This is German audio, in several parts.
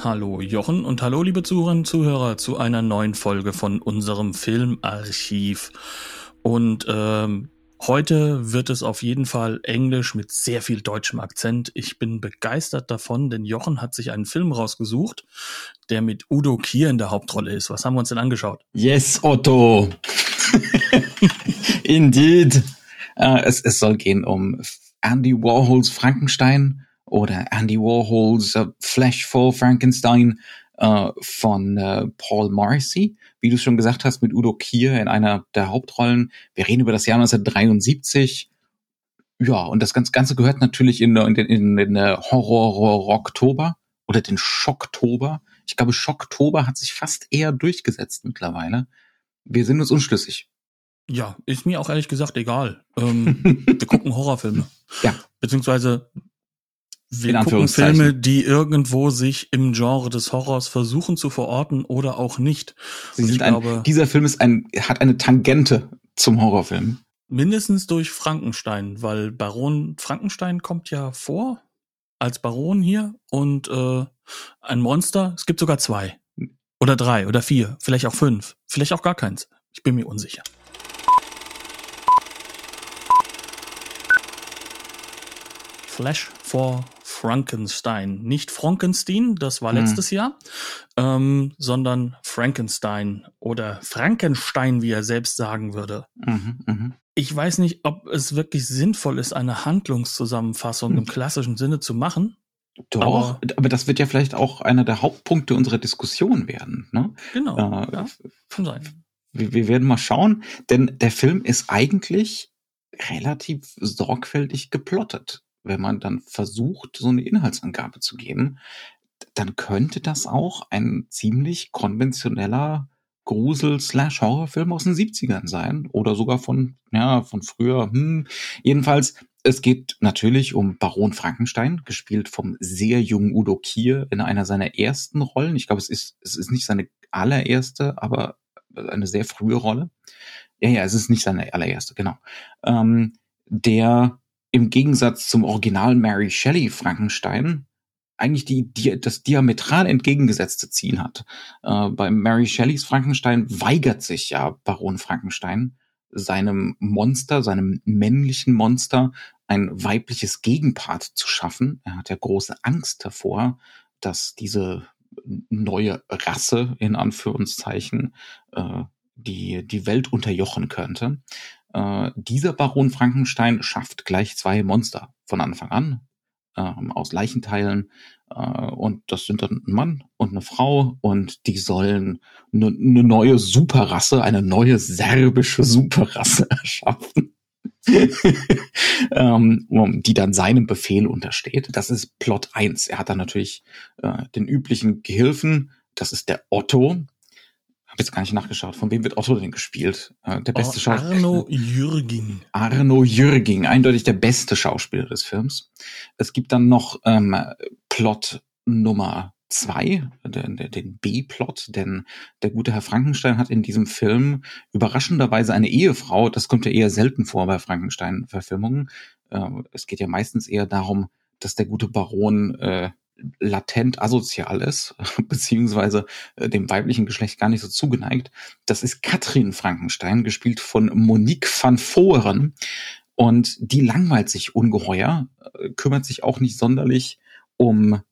Hallo Jochen und hallo liebe Zuhörerinnen und Zuhörer zu einer neuen Folge von unserem Filmarchiv. Und ähm, heute wird es auf jeden Fall Englisch mit sehr viel deutschem Akzent. Ich bin begeistert davon, denn Jochen hat sich einen Film rausgesucht, der mit Udo Kier in der Hauptrolle ist. Was haben wir uns denn angeschaut? Yes, Otto. Indeed. Uh, es, es soll gehen um Andy Warhols Frankenstein oder Andy Warhols uh, Flash for Frankenstein uh, von uh, Paul Marcy, wie du schon gesagt hast, mit Udo Kier in einer der Hauptrollen. Wir reden über das Jahr 1973. Ja, und das Ganze gehört natürlich in, in, in, in Horror-Oktober oder den Schocktober. Ich glaube, Schocktober hat sich fast eher durchgesetzt mittlerweile. Wir sind uns unschlüssig. Ja, ist mir auch ehrlich gesagt egal. Ähm, wir gucken Horrorfilme. Ja. Beziehungsweise wir gucken Filme, die irgendwo sich im Genre des Horrors versuchen zu verorten oder auch nicht. Sie sind ein, glaube, dieser Film ist ein, hat eine Tangente zum Horrorfilm. Mindestens durch Frankenstein, weil Baron Frankenstein kommt ja vor als Baron hier und äh, ein Monster. Es gibt sogar zwei oder drei oder vier, vielleicht auch fünf, vielleicht auch gar keins. Ich bin mir unsicher. Flash for Frankenstein. Nicht Frankenstein, das war letztes hm. Jahr, ähm, sondern Frankenstein oder Frankenstein, wie er selbst sagen würde. Mhm, mh. Ich weiß nicht, ob es wirklich sinnvoll ist, eine Handlungszusammenfassung hm. im klassischen Sinne zu machen. Doch, aber, aber, das wird ja vielleicht auch einer der Hauptpunkte unserer Diskussion werden. Ne? Genau, äh, ja, kann sein. Wir, wir werden mal schauen, denn der Film ist eigentlich relativ sorgfältig geplottet wenn man dann versucht, so eine Inhaltsangabe zu geben, dann könnte das auch ein ziemlich konventioneller Grusel-Slash-Horrorfilm aus den 70ern sein oder sogar von, ja, von früher. Hm. Jedenfalls, es geht natürlich um Baron Frankenstein, gespielt vom sehr jungen Udo Kier in einer seiner ersten Rollen. Ich glaube, es ist, es ist nicht seine allererste, aber eine sehr frühe Rolle. Ja, ja, es ist nicht seine allererste, genau. Ähm, der im Gegensatz zum Original Mary Shelley Frankenstein eigentlich die, die das diametral entgegengesetzte Ziel hat. Äh, bei Mary Shelleys Frankenstein weigert sich ja Baron Frankenstein seinem Monster, seinem männlichen Monster, ein weibliches Gegenpart zu schaffen. Er hat ja große Angst davor, dass diese neue Rasse in Anführungszeichen äh, die die Welt unterjochen könnte. Äh, dieser Baron Frankenstein schafft gleich zwei Monster von Anfang an ähm, aus Leichenteilen. Äh, und das sind dann ein Mann und eine Frau und die sollen eine ne neue Superrasse, eine neue serbische Superrasse erschaffen. ähm, die dann seinem Befehl untersteht. Das ist Plot 1. Er hat dann natürlich äh, den üblichen Gehilfen, das ist der Otto, habe jetzt gar nicht nachgeschaut. Von wem wird Otto denn gespielt? Äh, der beste oh, Schauspieler. Arno Jürging. Arno Jürging, eindeutig der beste Schauspieler des Films. Es gibt dann noch ähm, Plot Nummer zwei, den, den B-Plot, denn der gute Herr Frankenstein hat in diesem Film überraschenderweise eine Ehefrau. Das kommt ja eher selten vor bei Frankenstein-Verfilmungen. Äh, es geht ja meistens eher darum, dass der gute Baron äh, latent asozial ist, beziehungsweise äh, dem weiblichen Geschlecht gar nicht so zugeneigt. Das ist Katrin Frankenstein, gespielt von Monique van Voren. Und die langweilt sich ungeheuer, äh, kümmert sich auch nicht sonderlich um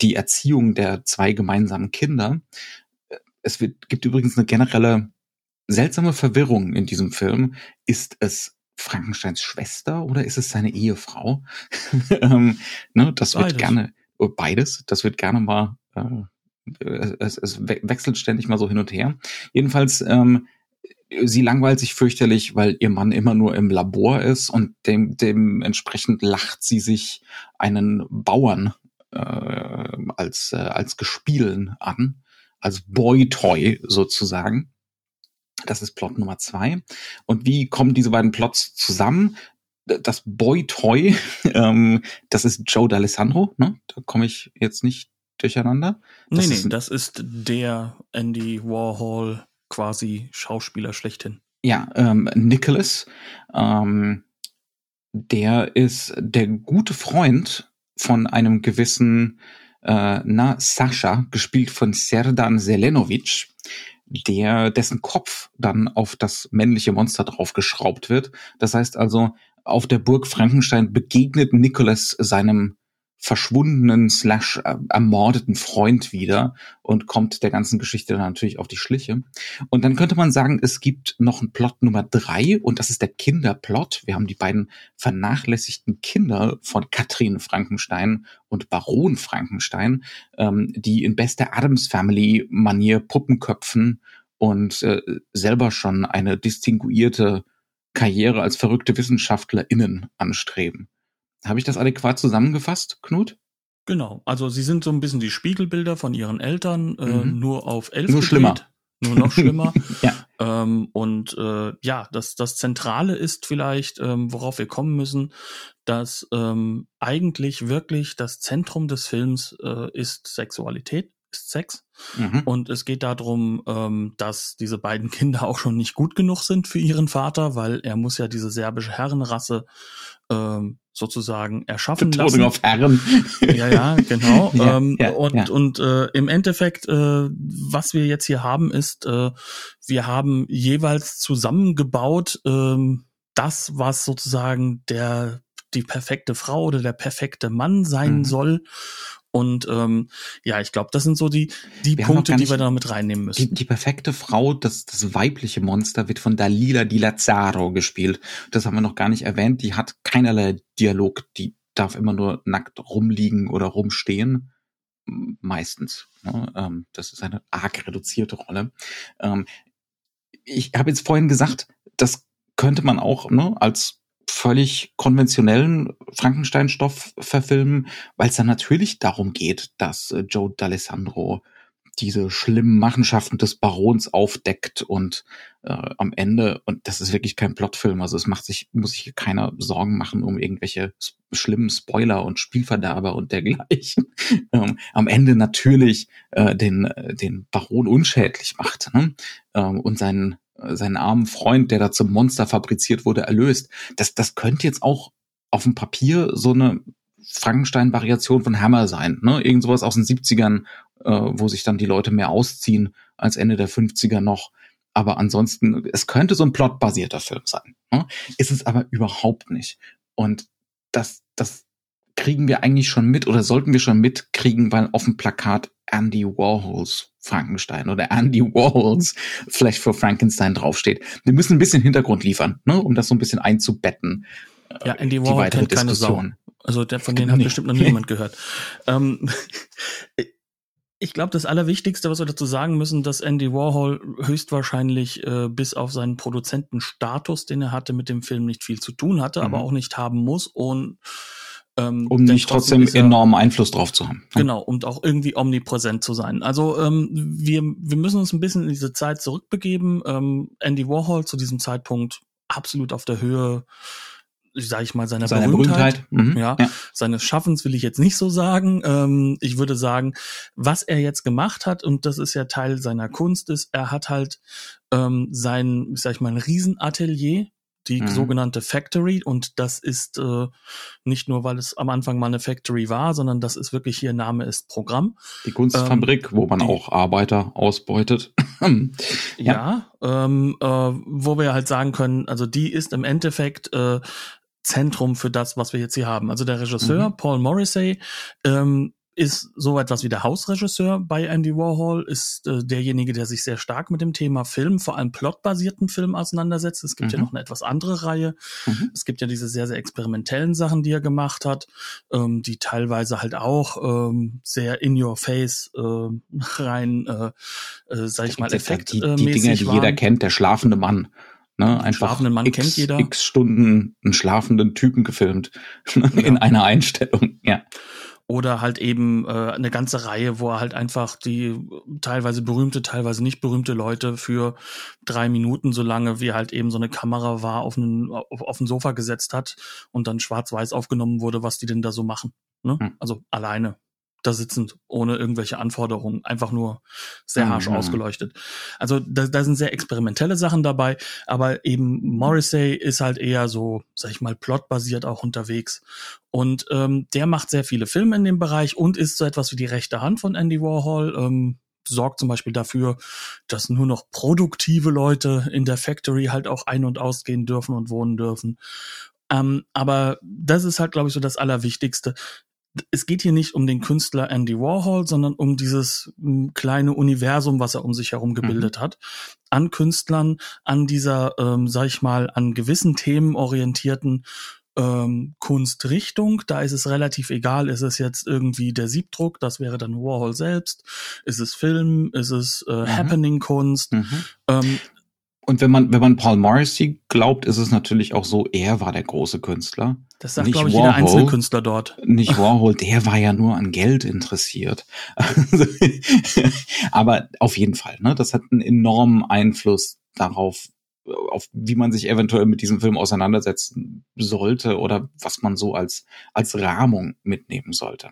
die Erziehung der zwei gemeinsamen Kinder. Es wird, gibt übrigens eine generelle seltsame Verwirrung in diesem Film. Ist es Frankensteins Schwester oder ist es seine Ehefrau? ähm, ne, das wird gerne, beides. Das wird gerne mal, äh, es, es wechselt ständig mal so hin und her. Jedenfalls, ähm, sie langweilt sich fürchterlich, weil ihr Mann immer nur im Labor ist und dem, dementsprechend lacht sie sich einen Bauern äh, als, äh, als Gespielen an. als Boy-Toy sozusagen. Das ist Plot Nummer zwei. Und wie kommen diese beiden Plots zusammen? Das Boy-Toy, ähm, das ist Joe D'Alessandro, ne? Da komme ich jetzt nicht durcheinander. Das nee, nee, das ist der Andy Warhol quasi Schauspieler schlechthin. Ja, ähm, Nicholas, ähm, der ist der gute Freund von einem gewissen äh, na Sascha, gespielt von Serdan Selenovic, der dessen Kopf dann auf das männliche Monster draufgeschraubt wird. Das heißt also, auf der Burg Frankenstein begegnet Nicholas seinem verschwundenen slash äh, ermordeten Freund wieder und kommt der ganzen Geschichte dann natürlich auf die Schliche. Und dann könnte man sagen, es gibt noch einen Plot Nummer drei und das ist der Kinderplot. Wir haben die beiden vernachlässigten Kinder von Katrin Frankenstein und Baron Frankenstein, ähm, die in bester Adams Family Manier Puppen köpfen und äh, selber schon eine distinguierte Karriere als verrückte WissenschaftlerInnen anstreben. Habe ich das adäquat zusammengefasst, Knut? Genau, also sie sind so ein bisschen die Spiegelbilder von ihren Eltern, äh, mhm. nur auf elf. Nur gedreht, schlimmer. Nur noch schlimmer. ja. Ähm, und äh, ja, das, das Zentrale ist vielleicht, ähm, worauf wir kommen müssen, dass ähm, eigentlich wirklich das Zentrum des Films äh, ist Sexualität, ist Sex. Mhm. Und es geht darum, ähm, dass diese beiden Kinder auch schon nicht gut genug sind für ihren Vater, weil er muss ja diese serbische Herrenrasse ähm, sozusagen erschaffen Betonung lassen. auf Herren. Ja, ja, genau. ja, ähm, ja, und ja. und äh, im Endeffekt, äh, was wir jetzt hier haben, ist, äh, wir haben jeweils zusammengebaut ähm, das, was sozusagen der die perfekte Frau oder der perfekte Mann sein mhm. soll. Und ähm, ja, ich glaube, das sind so die, die wir Punkte, die wir da mit reinnehmen müssen. Die, die perfekte Frau, das, das weibliche Monster, wird von Dalila Di Lazzaro gespielt. Das haben wir noch gar nicht erwähnt. Die hat keinerlei Dialog. Die darf immer nur nackt rumliegen oder rumstehen. Meistens. Ne? Ähm, das ist eine arg reduzierte Rolle. Ähm, ich habe jetzt vorhin gesagt, das könnte man auch ne, als völlig konventionellen Frankenstein-Stoff verfilmen, weil es dann natürlich darum geht, dass äh, Joe D'Alessandro diese schlimmen Machenschaften des Barons aufdeckt und äh, am Ende, und das ist wirklich kein Plotfilm, also es macht sich, muss sich keiner Sorgen machen um irgendwelche schlimmen Spoiler und Spielverderber und dergleichen. ähm, am Ende natürlich äh, den, äh, den Baron unschädlich macht ne? ähm, und seinen seinen armen Freund, der da zum Monster fabriziert wurde, erlöst. Das, das könnte jetzt auch auf dem Papier so eine Frankenstein-Variation von Hammer sein. Ne? Irgend sowas aus den 70ern, äh, wo sich dann die Leute mehr ausziehen als Ende der 50er noch. Aber ansonsten, es könnte so ein plotbasierter Film sein. Ne? Ist es aber überhaupt nicht. Und das, das kriegen wir eigentlich schon mit oder sollten wir schon mitkriegen, weil auf dem Plakat Andy Warhols Frankenstein oder Andy Warhols vielleicht für Frankenstein draufsteht. Wir müssen ein bisschen Hintergrund liefern, ne, um das so ein bisschen einzubetten. Äh, ja, Andy Warhol kennt keine Sau. Also der, von denen hat bestimmt noch niemand gehört. Ähm, ich glaube, das Allerwichtigste, was wir dazu sagen müssen, dass Andy Warhol höchstwahrscheinlich äh, bis auf seinen Produzentenstatus, den er hatte, mit dem Film nicht viel zu tun hatte, mhm. aber auch nicht haben muss und ähm, um nicht trotzdem er, enormen Einfluss drauf zu haben. Genau, und auch irgendwie omnipräsent zu sein. Also ähm, wir, wir müssen uns ein bisschen in diese Zeit zurückbegeben. Ähm, Andy Warhol zu diesem Zeitpunkt absolut auf der Höhe sage ich mal, seiner Seine Berühmtheit, Berühmtheit. Mhm. Ja, ja, seines Schaffens will ich jetzt nicht so sagen. Ähm, ich würde sagen, was er jetzt gemacht hat, und das ist ja Teil seiner Kunst, ist, er hat halt ähm, sein, sag ich mal, ein Riesenatelier die mhm. sogenannte Factory und das ist äh, nicht nur, weil es am Anfang mal eine Factory war, sondern das ist wirklich hier Name ist Programm. Die Kunstfabrik, ähm, wo man die, auch Arbeiter ausbeutet. ja, ja ähm, äh, wo wir halt sagen können, also die ist im Endeffekt äh, Zentrum für das, was wir jetzt hier haben. Also der Regisseur mhm. Paul Morrissey ähm, ist so etwas wie der Hausregisseur bei Andy Warhol, ist äh, derjenige, der sich sehr stark mit dem Thema Film, vor allem plotbasierten Film auseinandersetzt. Es gibt mhm. ja noch eine etwas andere Reihe. Mhm. Es gibt ja diese sehr, sehr experimentellen Sachen, die er gemacht hat, ähm, die teilweise halt auch ähm, sehr in your face äh, rein, äh, äh, sag ich mal, Effekt. Die, die Dinge, die waren. jeder kennt, der schlafende Mann. Ne, einfach schlafenden Mann x, kennt jeder. X Stunden einen schlafenden Typen gefilmt in ja. einer Einstellung. Ja. Oder halt eben äh, eine ganze Reihe, wo er halt einfach die teilweise berühmte, teilweise nicht berühmte Leute für drei Minuten, so lange wie halt eben so eine Kamera war, auf, einen, auf, auf ein Sofa gesetzt hat und dann schwarz-weiß aufgenommen wurde, was die denn da so machen. Ne? Hm. Also alleine da sitzend, ohne irgendwelche Anforderungen, einfach nur sehr harsch mhm. ausgeleuchtet. Also da, da sind sehr experimentelle Sachen dabei, aber eben Morrissey ist halt eher so, sag ich mal, plotbasiert auch unterwegs. Und ähm, der macht sehr viele Filme in dem Bereich und ist so etwas wie die rechte Hand von Andy Warhol. Ähm, sorgt zum Beispiel dafür, dass nur noch produktive Leute in der Factory halt auch ein- und ausgehen dürfen und wohnen dürfen. Ähm, aber das ist halt, glaube ich, so das Allerwichtigste es geht hier nicht um den Künstler Andy Warhol, sondern um dieses hm, kleine Universum, was er um sich herum gebildet mhm. hat, an Künstlern, an dieser, ähm, sag ich mal, an gewissen Themen orientierten ähm, Kunstrichtung. Da ist es relativ egal, ist es jetzt irgendwie der Siebdruck, das wäre dann Warhol selbst, ist es Film, ist es äh, mhm. Happening-Kunst. Mhm. Ähm, und wenn man, wenn man Paul Morrissey glaubt, ist es natürlich auch so, er war der große Künstler. Das sagt, glaube ich, Warhol, jeder einzelne Künstler dort. Nicht Warhol, der war ja nur an Geld interessiert. Aber auf jeden Fall, ne? Das hat einen enormen Einfluss darauf, auf wie man sich eventuell mit diesem Film auseinandersetzen sollte oder was man so als, als Rahmung mitnehmen sollte.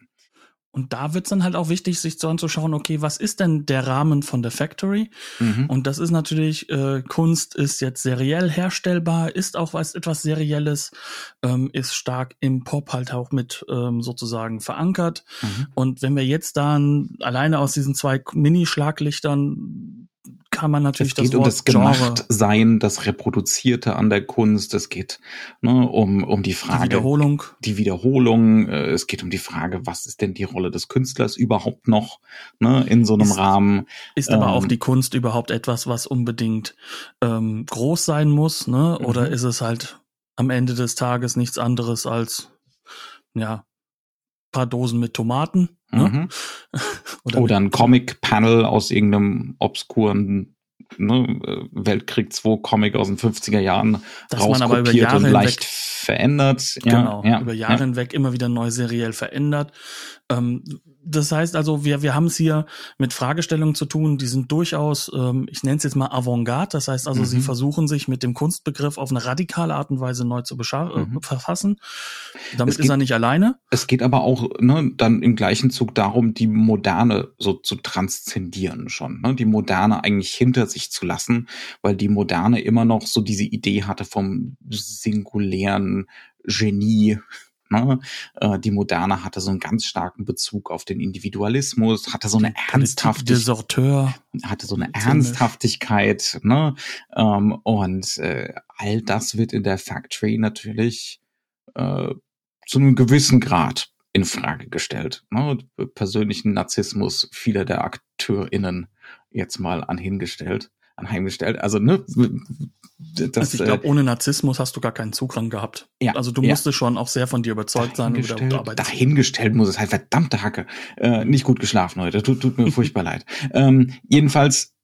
Und da wird es dann halt auch wichtig, sich so anzuschauen, okay, was ist denn der Rahmen von der Factory? Mhm. Und das ist natürlich, äh, Kunst ist jetzt seriell herstellbar, ist auch was etwas Serielles, ähm, ist stark im Pop halt auch mit ähm, sozusagen verankert. Mhm. Und wenn wir jetzt dann alleine aus diesen zwei Mini-Schlaglichtern kann man natürlich es geht das Wort um das Gemachtsein, das Reproduzierte an der Kunst. Es geht ne, um, um die Frage. Die Wiederholung. Die Wiederholung. Äh, es geht um die Frage, was ist denn die Rolle des Künstlers überhaupt noch ne, in so einem ist, Rahmen? Ist ähm, aber auch ähm, die Kunst überhaupt etwas, was unbedingt ähm, groß sein muss? Ne? Oder mhm. ist es halt am Ende des Tages nichts anderes als, ja, paar Dosen mit Tomaten? Ne? Mhm. Oder, Oder ein Comic-Panel aus irgendeinem obskuren ne, Weltkrieg 2 Comic aus den 50er Jahren Dass man aber über Jahre und leicht verändert. Ja, genau, ja, über Jahre ja. hinweg immer wieder neu seriell verändert. Ähm, das heißt also, wir, wir haben es hier mit Fragestellungen zu tun, die sind durchaus, ähm, ich nenne es jetzt mal Avantgarde. Das heißt also, mhm. sie versuchen sich mit dem Kunstbegriff auf eine radikale Art und Weise neu zu äh, mhm. verfassen. Damit geht, ist er nicht alleine. Es geht aber auch ne, dann im gleichen Zug darum, die Moderne so zu transzendieren schon. Ne? Die Moderne eigentlich hinter sich zu lassen, weil die Moderne immer noch so diese Idee hatte vom singulären Genie, Ne? Äh, die Moderne hatte so einen ganz starken Bezug auf den Individualismus, hatte so eine Ernsthaftigkeit, hatte so eine Ernsthaftigkeit, ne? Ähm, und äh, all das wird in der Factory natürlich äh, zu einem gewissen Grad in Frage gestellt. Ne? Persönlichen Narzissmus vieler der AkteurInnen jetzt mal anhingestellt anheimgestellt. Also, ne, das, also ich glaube, äh, ohne Narzissmus hast du gar keinen Zugang gehabt. Ja, also du ja. musstest schon auch sehr von dir überzeugt sein. Oder dahingestellt muss es halt, verdammte Hacke. Äh, nicht gut geschlafen heute, tut, tut mir furchtbar leid. Ähm, jedenfalls,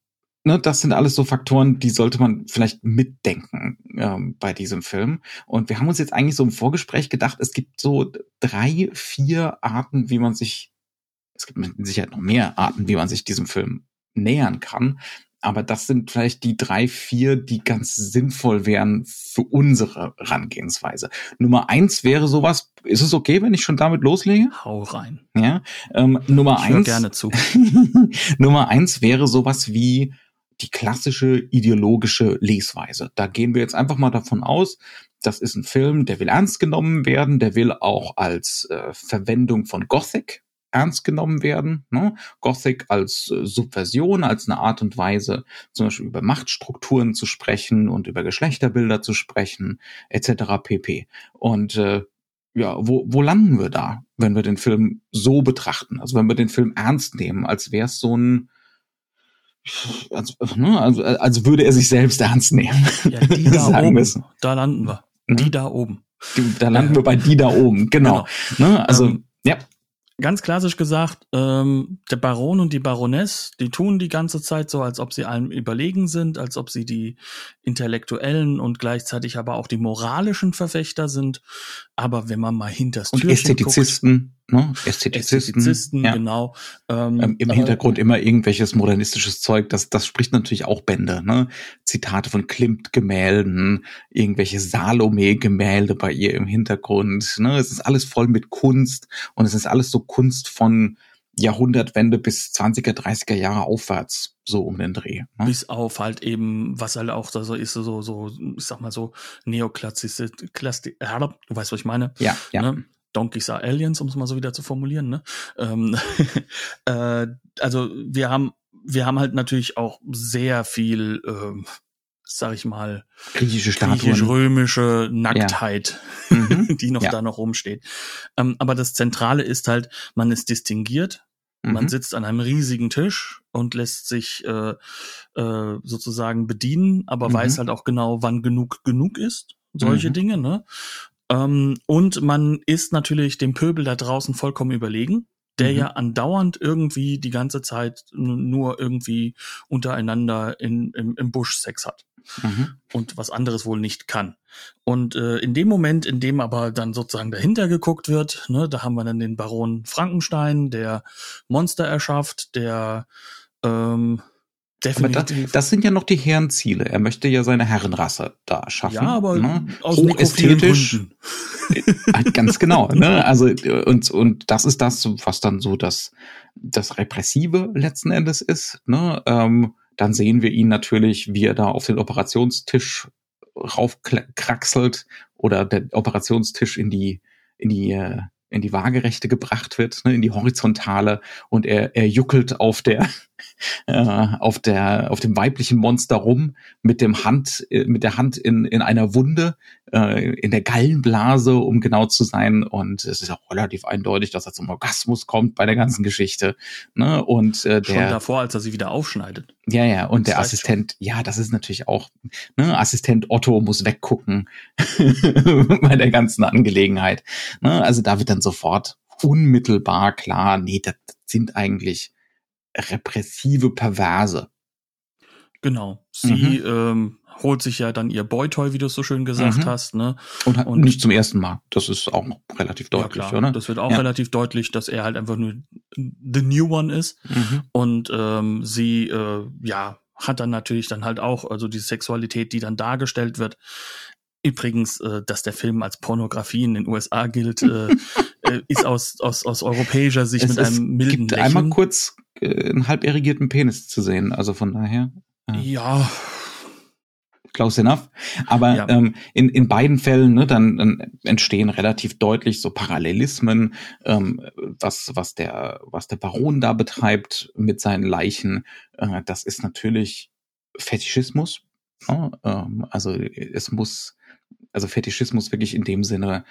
ne, das sind alles so Faktoren, die sollte man vielleicht mitdenken ähm, bei diesem Film. Und wir haben uns jetzt eigentlich so im Vorgespräch gedacht, es gibt so drei, vier Arten, wie man sich, es gibt mit Sicherheit noch mehr Arten, wie man sich diesem Film nähern kann. Aber das sind vielleicht die drei, vier, die ganz sinnvoll wären für unsere Herangehensweise. Nummer eins wäre sowas, ist es okay, wenn ich schon damit loslege? Hau rein. Ja. Ähm, Nummer ich eins. gerne zu. Nummer eins wäre sowas wie die klassische ideologische Lesweise. Da gehen wir jetzt einfach mal davon aus, das ist ein Film, der will ernst genommen werden, der will auch als äh, Verwendung von Gothic ernst genommen werden. Ne? Gothic als äh, Subversion, als eine Art und Weise, zum Beispiel über Machtstrukturen zu sprechen und über Geschlechterbilder zu sprechen, etc. pp. Und äh, ja, wo, wo landen wir da, wenn wir den Film so betrachten? Also wenn wir den Film ernst nehmen, als wäre es so ein als, ne, also, als würde er sich selbst ernst nehmen. Ja, die da oben, da landen wir. Die mhm. da oben. Die, da landen wir bei die da oben, genau. genau. Ne, also, ähm, ja ganz klassisch gesagt, ähm, der Baron und die Baroness, die tun die ganze Zeit so, als ob sie allem überlegen sind, als ob sie die intellektuellen und gleichzeitig aber auch die moralischen Verfechter sind. Aber wenn man mal hinters und Türchen Ästhetizisten, guckt, ne? Ästhetizisten, Ästhetizisten ja. genau. Ähm, ähm, Im Hintergrund immer irgendwelches modernistisches Zeug, das, das spricht natürlich auch Bände, ne? Zitate von Klimt-Gemälden, irgendwelche Salome-Gemälde bei ihr im Hintergrund, ne? Es ist alles voll mit Kunst und es ist alles so Kunst von Jahrhundertwende bis 20er, 30er Jahre aufwärts, so um den Dreh. Ne? Bis auf halt eben, was halt auch da so ist, so, so, ich sag mal so, äh, du weißt, was ich meine? Ja, ja. Ne? Donkeys are Aliens, um es mal so wieder zu formulieren. Ne? Ähm, äh, also wir haben, wir haben halt natürlich auch sehr viel, ähm, sag ich mal, griechische Statuen, griechisch-römische Nacktheit, ja. mhm. die noch ja. da noch rumsteht. Ähm, aber das Zentrale ist halt, man ist distinguiert, mhm. man sitzt an einem riesigen Tisch und lässt sich äh, äh, sozusagen bedienen, aber mhm. weiß halt auch genau, wann genug genug ist. Solche mhm. Dinge, ne? Ähm, und man ist natürlich dem Pöbel da draußen vollkommen überlegen, der mhm. ja andauernd irgendwie die ganze Zeit nur irgendwie untereinander in, im, im Busch Sex hat. Mhm. Und was anderes wohl nicht kann. Und äh, in dem Moment, in dem aber dann sozusagen dahinter geguckt wird, ne, da haben wir dann den Baron Frankenstein, der Monster erschafft, der ähm, Definitiv. Das, das, sind ja noch die Herrenziele. Er möchte ja seine Herrenrasse da schaffen. Ja, aber ne? aus ästhetisch. Ganz genau. Ne? Also und und das ist das, was dann so das das repressive letzten Endes ist. Ne? Ähm, dann sehen wir ihn natürlich, wie er da auf den Operationstisch raufkraxelt oder der Operationstisch in die in die äh, in die Waagerechte gebracht wird, ne, in die horizontale und er, er juckelt auf der äh, auf der auf dem weiblichen Monster rum mit dem Hand äh, mit der Hand in in einer Wunde äh, in der Gallenblase, um genau zu sein und es ist auch relativ eindeutig, dass er zum Orgasmus kommt bei der ganzen Geschichte, ne? Und äh, der schon davor, als er sie wieder aufschneidet. Ja, ja, und das der Assistent, schon. ja, das ist natürlich auch, ne, Assistent Otto muss weggucken bei der ganzen Angelegenheit. Ne? Also da wird dann sofort unmittelbar klar, nee, das sind eigentlich repressive Perverse. Genau. Sie mhm. ähm, holt sich ja dann ihr Boytoy, wie du es so schön gesagt mhm. hast, ne? Und, und, nicht zum ersten Mal. Das ist auch relativ deutlich, ja, oder? Das wird auch ja. relativ deutlich, dass er halt einfach nur the new one ist. Mhm. Und ähm, sie, äh, ja, hat dann natürlich dann halt auch, also die Sexualität, die dann dargestellt wird. Übrigens, äh, dass der Film als Pornografie in den USA gilt, äh, ist aus, aus, aus europäischer Sicht es, mit einem milden gibt Lächeln. einmal kurz äh, einen halb irrigierten Penis zu sehen, also von daher. Äh. Ja, close enough. Aber ja. ähm, in, in beiden Fällen, ne, dann, dann entstehen relativ deutlich so Parallelismen, ähm, was, was, der, was der Baron da betreibt mit seinen Leichen. Äh, das ist natürlich Fetischismus. Ne? Ähm, also es muss, also Fetischismus wirklich in dem Sinne,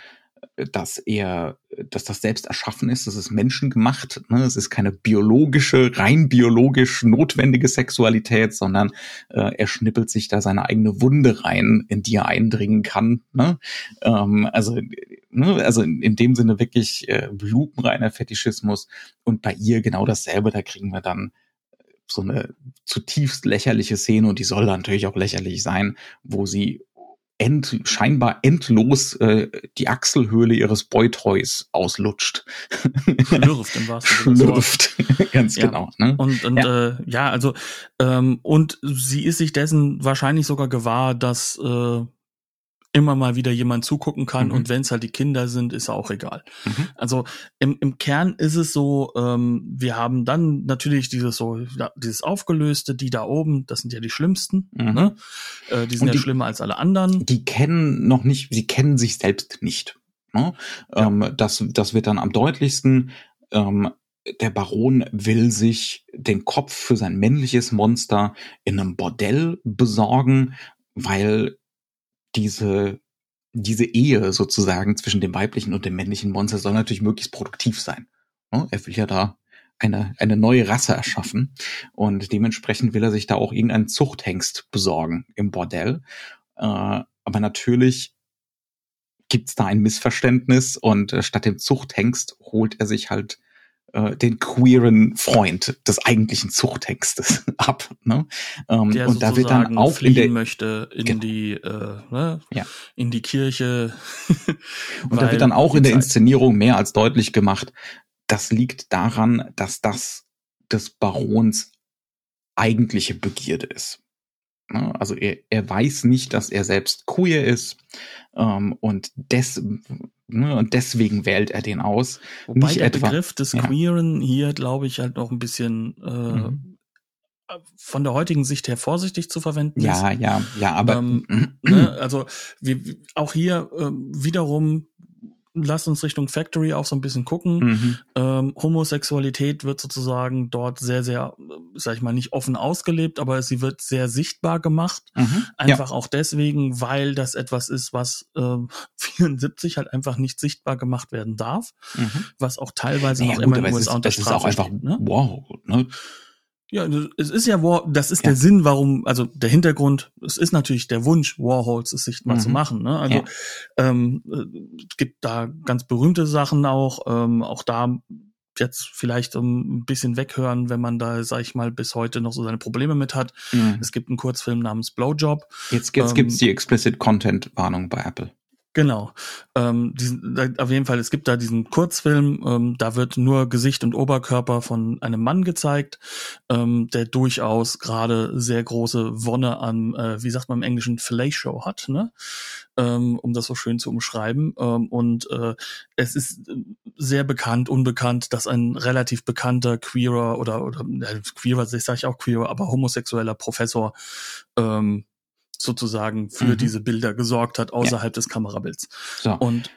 dass er, dass das selbst erschaffen ist, das ist menschengemacht, ne? es ist keine biologische, rein biologisch notwendige Sexualität, sondern äh, er schnippelt sich da seine eigene Wunde rein, in die er eindringen kann. Ne? Ähm, also, ne? also in, in dem Sinne wirklich äh, lupenreiner Fetischismus und bei ihr genau dasselbe, da kriegen wir dann so eine zutiefst lächerliche Szene und die soll natürlich auch lächerlich sein, wo sie end, scheinbar endlos äh, die Achselhöhle ihres Boytoys auslutscht. Schlürft im wahrsten Sinne. Schlürft, ganz ja. genau. Ne? Und, und ja. Äh, ja, also ähm, und sie ist sich dessen wahrscheinlich sogar gewahr, dass äh, immer mal wieder jemand zugucken kann mhm. und wenn es halt die Kinder sind, ist auch egal. Mhm. Also im, im Kern ist es so, ähm, wir haben dann natürlich dieses so dieses aufgelöste, die da oben, das sind ja die schlimmsten, mhm. ne? Äh, die sind und ja schlimmer als alle anderen. Die kennen noch nicht, sie kennen sich selbst nicht. Ne? Ja. Ähm, das, das wird dann am deutlichsten. Ähm, der Baron will sich den Kopf für sein männliches Monster in einem Bordell besorgen, weil diese, diese Ehe sozusagen zwischen dem weiblichen und dem männlichen Monster soll natürlich möglichst produktiv sein. Er will ja da eine, eine neue Rasse erschaffen und dementsprechend will er sich da auch irgendeinen Zuchthengst besorgen im Bordell. Äh, aber natürlich gibt's da ein Missverständnis und äh, statt dem Zuchthengst holt er sich halt äh, den queeren Freund des eigentlichen Zuchthextes ab. Ne? Ähm, der und da wird dann auch in der möchte in genau. die äh, ne? ja. in die Kirche. und da wird dann auch in der Inszenierung mehr als deutlich gemacht, das liegt daran, dass das des Barons eigentliche Begierde ist. Ne? Also er, er weiß nicht, dass er selbst queer ist ähm, und, des, ne, und deswegen wählt er den aus. Wobei nicht der etwa, Begriff des ja. Queeren hier, glaube ich, halt noch ein bisschen äh, mhm. von der heutigen Sicht her vorsichtig zu verwenden ja, ist. Ja, ja, ja, aber ähm, ne, also wir, auch hier äh, wiederum lass uns Richtung Factory auch so ein bisschen gucken. Mhm. Ähm, Homosexualität wird sozusagen dort sehr, sehr, sag ich mal, nicht offen ausgelebt, aber sie wird sehr sichtbar gemacht. Mhm. Einfach ja. auch deswegen, weil das etwas ist, was äh, 74 halt einfach nicht sichtbar gemacht werden darf, mhm. was auch teilweise ja, auch gut, immer in den USA unter Strafe ist auch einfach, ne? wow, ne? Ja, es ist ja War, das ist ja. der Sinn, warum, also der Hintergrund, es ist natürlich der Wunsch, Warhols es sichtbar mhm. zu machen. Ne? Also ja. ähm, es gibt da ganz berühmte Sachen auch, ähm, auch da jetzt vielleicht ein bisschen weghören, wenn man da, sag ich mal, bis heute noch so seine Probleme mit hat. Mhm. Es gibt einen Kurzfilm namens Blowjob. Jetzt, jetzt ähm, gibt's die Explicit Content Warnung bei Apple. Genau. Ähm, diesen, auf jeden Fall, es gibt da diesen Kurzfilm, ähm, da wird nur Gesicht und Oberkörper von einem Mann gezeigt, ähm, der durchaus gerade sehr große Wonne an, äh, wie sagt man im Englischen, Fellatio hat, ne? Ähm, um das so schön zu umschreiben. Ähm, und äh, es ist sehr bekannt, unbekannt, dass ein relativ bekannter queerer oder, oder äh, queerer, sage ich auch queerer, aber homosexueller Professor ähm, sozusagen für mhm. diese Bilder gesorgt hat außerhalb ja. des Kamerabilds. So. Und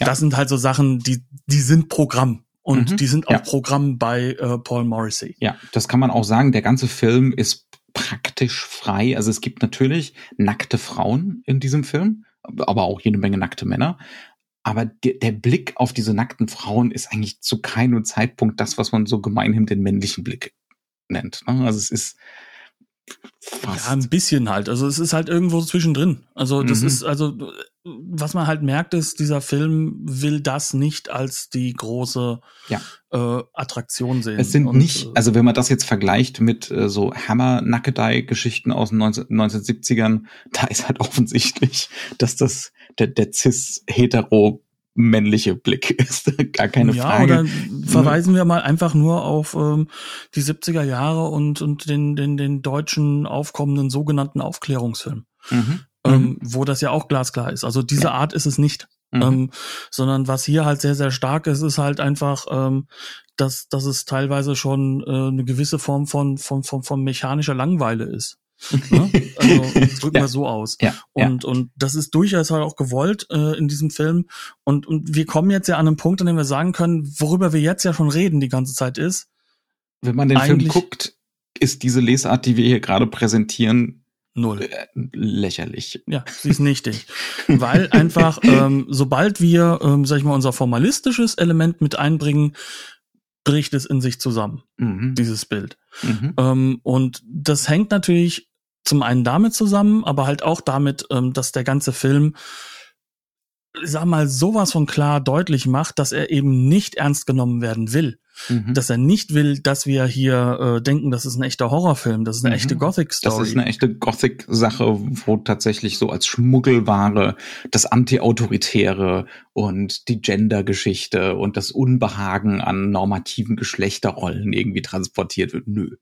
ja. das sind halt so Sachen, die, die sind Programm. Und mhm. die sind auch ja. Programm bei äh, Paul Morrissey. Ja, das kann man auch sagen. Der ganze Film ist praktisch frei. Also es gibt natürlich nackte Frauen in diesem Film, aber auch jede Menge nackte Männer. Aber der, der Blick auf diese nackten Frauen ist eigentlich zu keinem Zeitpunkt das, was man so gemeinhin den männlichen Blick nennt. Ne? Also es ist, Fast. Ja, ein bisschen halt. Also es ist halt irgendwo zwischendrin. Also das mhm. ist, also was man halt merkt, ist, dieser Film will das nicht als die große ja. äh, Attraktion sehen. Es sind Und, nicht, äh, also wenn man das jetzt vergleicht mit äh, so Hammer-Nackedei-Geschichten aus den 19, 1970ern, da ist halt offensichtlich, dass das der, der cis-hetero männliche Blick ist. Gar keine ja, Frage. Ja, oder verweisen wir mal einfach nur auf ähm, die 70er Jahre und, und den, den, den deutschen aufkommenden sogenannten Aufklärungsfilm. Mhm. Ähm, mhm. wo das ja auch glasklar ist. Also diese ja. Art ist es nicht. Mhm. Ähm, sondern was hier halt sehr, sehr stark ist, ist halt einfach, ähm, dass, dass es teilweise schon äh, eine gewisse Form von, von, von, von mechanischer Langeweile ist. Ne? Also drücken ja. wir so aus. Ja. Und, ja. und das ist durchaus halt auch gewollt äh, in diesem Film. Und, und wir kommen jetzt ja an einen Punkt, an dem wir sagen können, worüber wir jetzt ja schon reden die ganze Zeit ist. Wenn man den Film guckt, ist diese Lesart, die wir hier gerade präsentieren, Null. Äh, lächerlich. Ja, sie ist nichtig. Weil einfach, ähm, sobald wir, ähm, sag ich mal, unser formalistisches Element mit einbringen, bricht es in sich zusammen, mhm. dieses Bild. Mhm. Ähm, und das hängt natürlich zum einen damit zusammen, aber halt auch damit, ähm, dass der ganze Film, sag mal, sowas von klar deutlich macht, dass er eben nicht ernst genommen werden will. Mhm. Dass er nicht will, dass wir hier äh, denken, das ist ein echter Horrorfilm, das ist eine mhm. echte Gothic-Story. Das ist eine echte Gothic-Sache, wo tatsächlich so als Schmuggelware das Anti-Autoritäre und die Gender-Geschichte und das Unbehagen an normativen Geschlechterrollen irgendwie transportiert wird. Nö.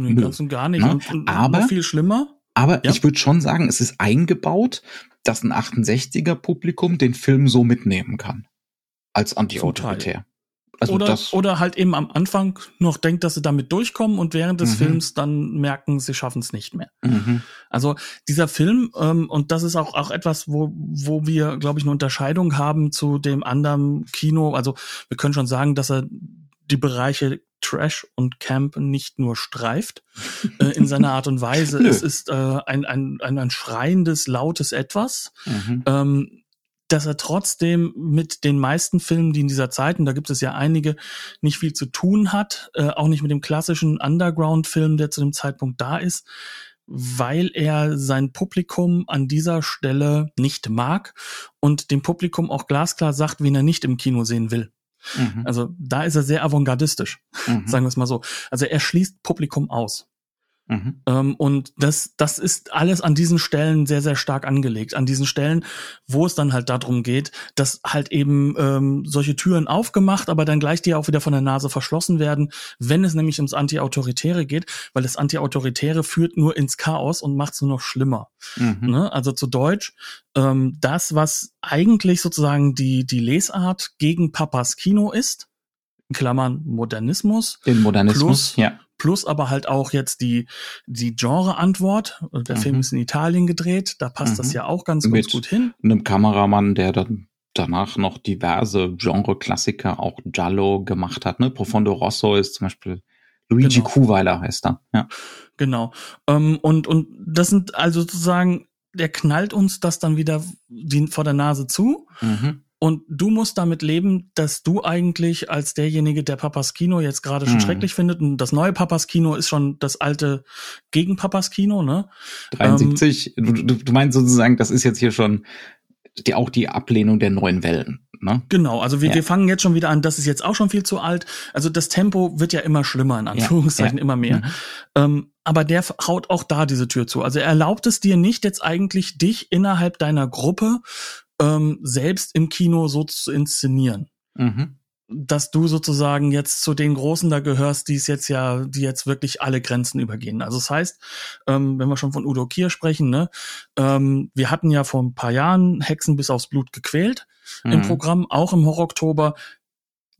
Nee, Nö. ganz und gar nicht. Na, und, aber viel schlimmer. Aber ja? ich würde schon sagen, es ist eingebaut, dass ein 68er Publikum den Film so mitnehmen kann. Als anti-autoritär. Also oder, oder halt eben am Anfang noch denkt, dass sie damit durchkommen und während des mhm. Films dann merken, sie schaffen es nicht mehr. Mhm. Also dieser Film, ähm, und das ist auch, auch etwas, wo, wo wir, glaube ich, eine Unterscheidung haben zu dem anderen Kino. Also wir können schon sagen, dass er die Bereiche Trash und Camp nicht nur streift äh, in seiner Art und Weise. es ist äh, ein, ein, ein, ein schreiendes, lautes Etwas. Mhm. Ähm, dass er trotzdem mit den meisten Filmen, die in dieser Zeit, und da gibt es ja einige, nicht viel zu tun hat, äh, auch nicht mit dem klassischen Underground-Film, der zu dem Zeitpunkt da ist, weil er sein Publikum an dieser Stelle nicht mag und dem Publikum auch glasklar sagt, wen er nicht im Kino sehen will. Mhm. Also da ist er sehr avantgardistisch, mhm. sagen wir es mal so. Also er schließt Publikum aus. Mhm. Ähm, und das, das ist alles an diesen Stellen sehr, sehr stark angelegt. An diesen Stellen, wo es dann halt darum geht, dass halt eben ähm, solche Türen aufgemacht, aber dann gleich die auch wieder von der Nase verschlossen werden, wenn es nämlich ums Anti-Autoritäre geht, weil das Anti-Autoritäre führt nur ins Chaos und macht es nur noch schlimmer. Mhm. Ne? Also zu Deutsch, ähm, das, was eigentlich sozusagen die, die Lesart gegen Papas Kino ist, in Klammern Modernismus. Den Modernismus, plus, ja plus aber halt auch jetzt die, die Genre-Antwort. Der mhm. Film ist in Italien gedreht, da passt mhm. das ja auch ganz, ganz gut hin. Einem Kameramann, der dann danach noch diverse Genre-Klassiker, auch Giallo gemacht hat. Ne? Profondo Rosso ist zum Beispiel Luigi genau. Kuhweiler heißt er. Ja. Genau. Ähm, und, und das sind also sozusagen, der knallt uns das dann wieder vor der Nase zu. Mhm. Und du musst damit leben, dass du eigentlich als derjenige, der Papas Kino jetzt gerade schon mhm. schrecklich findet, und das neue Papas Kino ist schon das alte gegen Papas Kino, ne? 73, ähm, du, du meinst sozusagen, das ist jetzt hier schon die, auch die Ablehnung der neuen Wellen. Ne? Genau, also wir, ja. wir fangen jetzt schon wieder an, das ist jetzt auch schon viel zu alt. Also das Tempo wird ja immer schlimmer, in Anführungszeichen, ja, ja. immer mehr. Mhm. Ähm, aber der haut auch da diese Tür zu. Also er erlaubt es dir nicht, jetzt eigentlich dich innerhalb deiner Gruppe ähm, selbst im Kino so zu inszenieren. Mhm. Dass du sozusagen jetzt zu den Großen da gehörst, die es jetzt ja, die jetzt wirklich alle Grenzen übergehen. Also das heißt, ähm, wenn wir schon von Udo Kier sprechen, ne, ähm, wir hatten ja vor ein paar Jahren Hexen bis aufs Blut gequält mhm. im Programm, auch im Horror-Oktober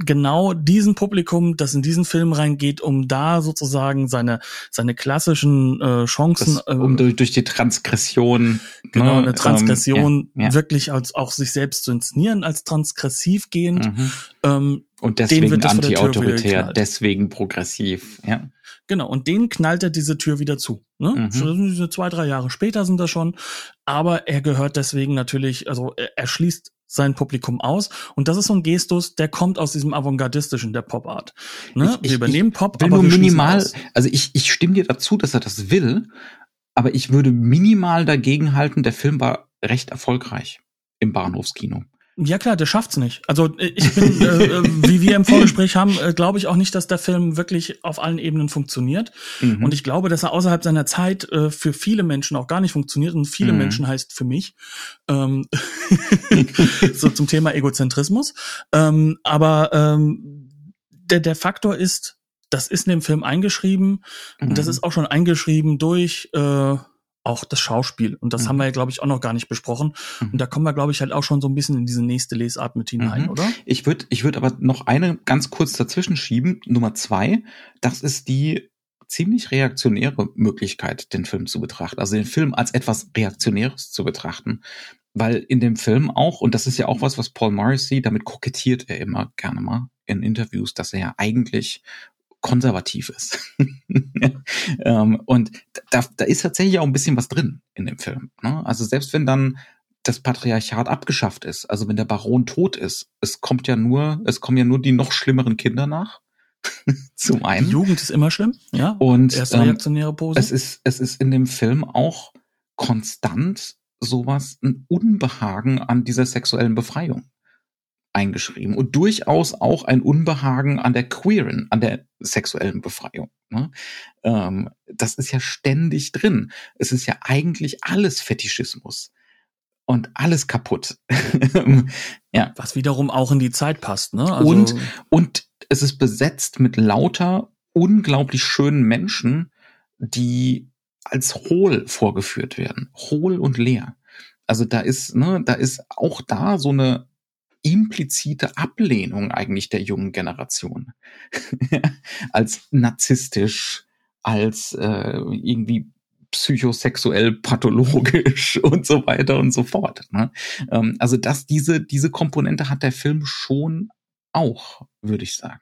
genau diesen Publikum, das in diesen Film reingeht, um da sozusagen seine seine klassischen äh, Chancen, das, um durch, durch die Transgression, genau ne, eine Transgression ähm, ja, ja. wirklich als auch sich selbst zu inszenieren als transgressiv gehend. Mhm. Ähm, und deswegen anti-autoritär, deswegen progressiv, ja. Genau, und den knallt er diese Tür wieder zu. Ne? Mhm. Zwei, drei Jahre später sind das schon. Aber er gehört deswegen natürlich, also er, er schließt sein Publikum aus. Und das ist so ein Gestus, der kommt aus diesem Avantgardistischen der Pop Art. Ne? Ich, wir übernehmen Pop, aber nur minimal. Also ich, ich stimme dir dazu, dass er das will, aber ich würde minimal dagegen halten, der Film war recht erfolgreich im Bahnhofskino. Ja klar, der schafft's nicht. Also äh, ich bin, äh, äh, wie wir im Vorgespräch haben, äh, glaube ich auch nicht, dass der Film wirklich auf allen Ebenen funktioniert. Mhm. Und ich glaube, dass er außerhalb seiner Zeit äh, für viele Menschen auch gar nicht funktioniert. Und viele mhm. Menschen heißt für mich. Ähm, so zum Thema Egozentrismus. Ähm, aber ähm, der, der Faktor ist, das ist in dem Film eingeschrieben. Mhm. Und das mhm. ist auch schon eingeschrieben durch äh, auch das Schauspiel. Und das mhm. haben wir ja, glaube ich, auch noch gar nicht besprochen. Mhm. Und da kommen wir, glaube ich, halt auch schon so ein bisschen in diese nächste Lesart mit hinein, mhm. oder? Ich würde ich würde aber noch eine ganz kurz dazwischen schieben. Nummer zwei, das ist die ziemlich reaktionäre Möglichkeit, den Film zu betrachten. Also den Film als etwas Reaktionäres zu betrachten. Weil in dem Film auch, und das ist ja auch was, was Paul Morrissey, damit kokettiert er immer gerne mal in Interviews, dass er ja eigentlich konservativ ist. ähm, und da, da ist tatsächlich auch ein bisschen was drin in dem Film. Ne? Also selbst wenn dann das Patriarchat abgeschafft ist, also wenn der Baron tot ist, es kommt ja nur, es kommen ja nur die noch schlimmeren Kinder nach. Zum einen. Die Jugend ist immer schlimm, ja. Und erste ähm, reaktionäre Pose. Es ist, es ist in dem Film auch konstant sowas, ein Unbehagen an dieser sexuellen Befreiung eingeschrieben und durchaus auch ein Unbehagen an der queeren, an der sexuellen Befreiung. Ne? Ähm, das ist ja ständig drin. Es ist ja eigentlich alles Fetischismus und alles kaputt. ja. Was wiederum auch in die Zeit passt. Ne? Also und, und es ist besetzt mit lauter unglaublich schönen Menschen, die als hohl vorgeführt werden. Hohl und leer. Also da ist, ne, da ist auch da so eine implizite Ablehnung eigentlich der jungen Generation als narzisstisch, als äh, irgendwie psychosexuell pathologisch und so weiter und so fort. Ne? Ähm, also dass diese diese Komponente hat der Film schon auch, würde ich sagen.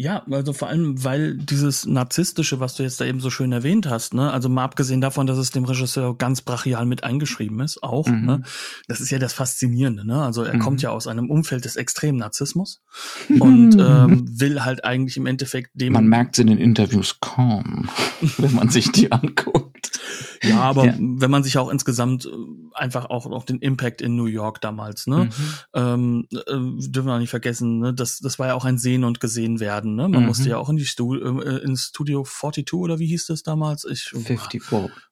Ja, also vor allem, weil dieses Narzisstische, was du jetzt da eben so schön erwähnt hast, ne, also mal abgesehen davon, dass es dem Regisseur ganz brachial mit eingeschrieben ist, auch, mhm. ne, das ist ja das Faszinierende, ne, also er mhm. kommt ja aus einem Umfeld des extremen Narzissmus und ähm, will halt eigentlich im Endeffekt dem... Man merkt es in den Interviews kaum, wenn man sich die anguckt. Ja, aber ja. wenn man sich auch insgesamt äh, einfach auch noch den Impact in New York damals, ne? Mhm. Ähm, äh, dürfen wir nicht vergessen, ne? Das, das war ja auch ein Sehen und Gesehen werden, ne? Man mhm. musste ja auch in die Stu äh, ins Studio 42 oder wie hieß das damals? Ich, 54.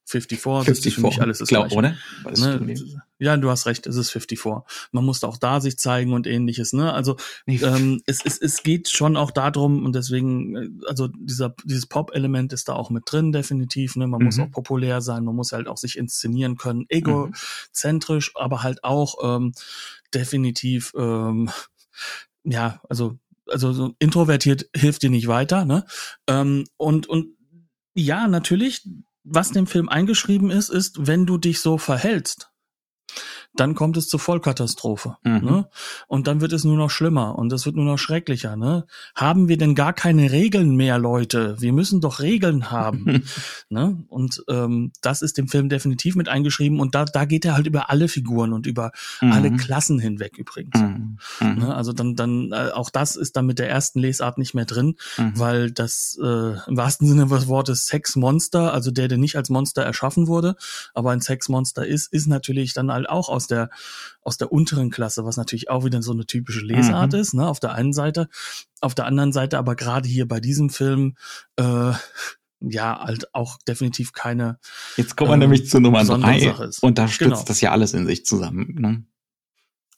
54, 54 für mich alles ist Glaub, oder? Ne? Ja, du hast recht, es ist 54. Man musste auch da sich zeigen und ähnliches, ne? Also ähm, es, es, es geht schon auch darum und deswegen, äh, also dieser dieses Pop-Element ist da auch mit drin, definitiv. Ne? Man mhm. muss auch populär sein, man muss halt auch sich inszenieren können, egozentrisch, mhm. aber halt auch ähm, definitiv, ähm, ja, also also so introvertiert hilft dir nicht weiter, ne? Ähm, und und ja, natürlich was dem Film eingeschrieben ist, ist, wenn du dich so verhältst, dann kommt es zur Vollkatastrophe. Mhm. Ne? Und dann wird es nur noch schlimmer und es wird nur noch schrecklicher. Ne? Haben wir denn gar keine Regeln mehr, Leute? Wir müssen doch Regeln haben. ne? Und ähm, das ist dem Film definitiv mit eingeschrieben und da, da geht er halt über alle Figuren und über mhm. alle Klassen hinweg übrigens. Mhm. mhm. Ne? Also dann, dann äh, auch das ist dann mit der ersten Lesart nicht mehr drin, mhm. weil das äh, im wahrsten Sinne des Wortes Sexmonster, also der, der nicht als Monster erschaffen wurde, aber ein Sexmonster ist, ist natürlich dann halt auch aus der, aus der unteren Klasse, was natürlich auch wieder so eine typische Lesart mhm. ist, ne, auf der einen Seite. Auf der anderen Seite aber gerade hier bei diesem Film, äh, ja, halt auch definitiv keine. Jetzt kommen wir äh, nämlich zu Nummer drei und da stützt genau. das ja alles in sich zusammen. Ne?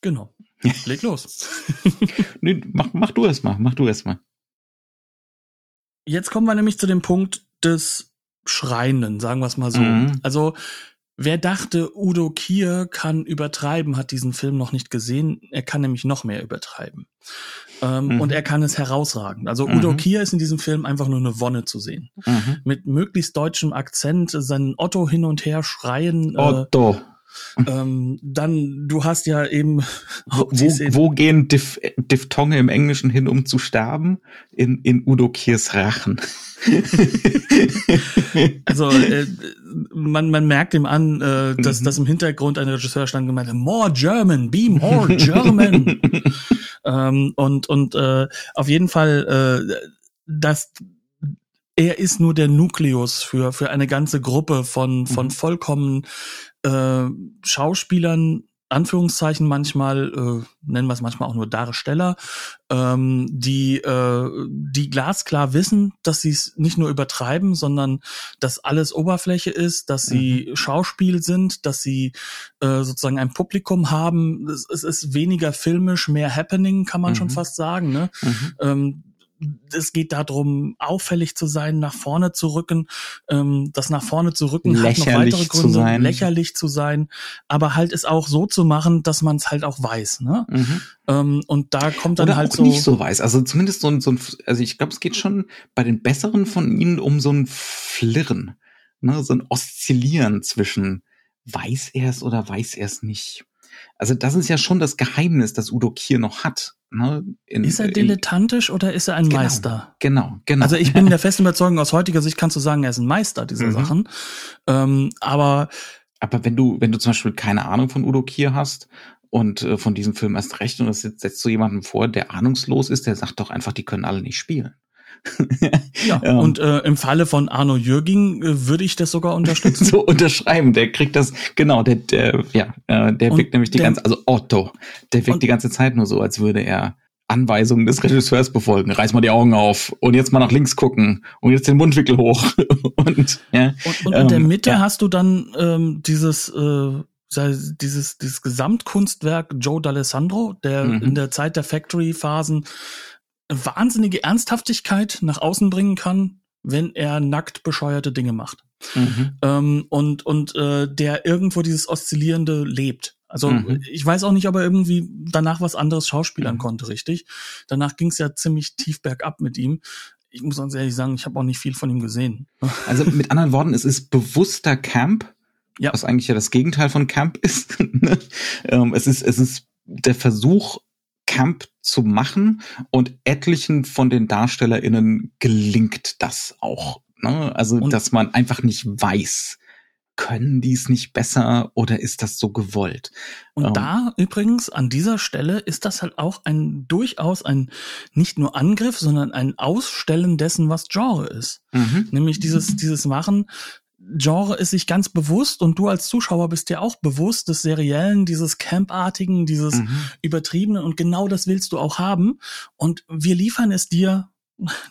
Genau. Leg los. nee, mach, mach du es mal, mach du es mal. Jetzt kommen wir nämlich zu dem Punkt des Schreienden, sagen wir es mal so. Mhm. Also Wer dachte, Udo Kier kann übertreiben, hat diesen Film noch nicht gesehen. Er kann nämlich noch mehr übertreiben. Ähm, mhm. Und er kann es herausragend. Also Udo mhm. Kier ist in diesem Film einfach nur eine Wonne zu sehen. Mhm. Mit möglichst deutschem Akzent, seinen Otto hin und her schreien. Äh, Otto. Äh, ähm, dann, du hast ja eben. Wo, wo gehen Diph Diphthonge im Englischen hin, um zu sterben? In, in Udo Kiers Rachen. also äh, man, man merkt ihm an, äh, dass, mhm. dass im Hintergrund ein Regisseur stand und meinte, more German, be more German. ähm, und und äh, auf jeden Fall, äh, dass er ist nur der Nukleus für für eine ganze Gruppe von von mhm. vollkommen äh, Schauspielern, Anführungszeichen manchmal, äh, nennen wir es manchmal auch nur Darsteller, ähm, die, äh, die glasklar wissen, dass sie es nicht nur übertreiben, sondern dass alles Oberfläche ist, dass sie mhm. Schauspiel sind, dass sie äh, sozusagen ein Publikum haben. Es, es, ist weniger filmisch, mehr Happening, kann man mhm. schon fast sagen. Ne? Mhm. Ähm, es geht darum, auffällig zu sein, nach vorne zu rücken. Ähm, das nach vorne zu rücken lächerlich hat noch weitere Gründe, lächerlich zu sein, aber halt es auch so zu machen, dass man es halt auch weiß. Ne? Mhm. Ähm, und da kommt dann Oder halt auch so nicht so weiß. Also zumindest so ein, so ein also ich glaube, es geht schon bei den besseren von ihnen um so ein Flirren, ne? so ein Oszillieren zwischen weiß er es oder weiß er es nicht. Also das ist ja schon das Geheimnis, das Udo Kier noch hat. Ne? In, ist er dilettantisch in, oder ist er ein genau, Meister? Genau, genau. Also ich bin der festen Überzeugung, aus heutiger Sicht kannst du sagen, er ist ein Meister dieser mhm. Sachen. Ähm, aber aber wenn du wenn du zum Beispiel keine Ahnung von Udo Kier hast und äh, von diesem Film erst recht und das setzt du jemanden vor, der ahnungslos ist, der sagt doch einfach, die können alle nicht spielen. Ja, ähm, und äh, im Falle von Arno Jürging äh, würde ich das sogar unterstützen. so unterschreiben, der kriegt das, genau, der, der ja, äh, der wirkt nämlich die der, ganze, also Otto, der wirkt die ganze Zeit nur so, als würde er Anweisungen des Regisseurs befolgen. Reiß mal die Augen auf und jetzt mal nach links gucken und jetzt den Mundwickel hoch. und, ja, und, und ähm, in der ähm, Mitte ja. hast du dann ähm, dieses äh, dieses dieses Gesamtkunstwerk Joe D'Alessandro, der mhm. in der Zeit der Factory Phasen wahnsinnige Ernsthaftigkeit nach außen bringen kann, wenn er nackt bescheuerte Dinge macht. Mhm. Ähm, und und äh, der irgendwo dieses Oszillierende lebt. Also mhm. ich weiß auch nicht, ob er irgendwie danach was anderes schauspielern mhm. konnte, richtig. Danach ging es ja ziemlich tief bergab mit ihm. Ich muss ganz ehrlich sagen, ich habe auch nicht viel von ihm gesehen. Also mit anderen Worten, es ist bewusster Camp, ja. was eigentlich ja das Gegenteil von Camp ist. Ne? ähm, es ist es ist der Versuch, Camp zu machen und etlichen von den DarstellerInnen gelingt das auch. Ne? Also, und dass man einfach nicht weiß, können die es nicht besser oder ist das so gewollt? Und ähm, da übrigens an dieser Stelle ist das halt auch ein durchaus ein nicht nur Angriff, sondern ein Ausstellen dessen, was Genre ist. Mhm. Nämlich dieses, dieses Machen, Genre ist sich ganz bewusst und du als Zuschauer bist dir auch bewusst des Seriellen, dieses Campartigen, dieses mhm. Übertriebenen und genau das willst du auch haben. Und wir liefern es dir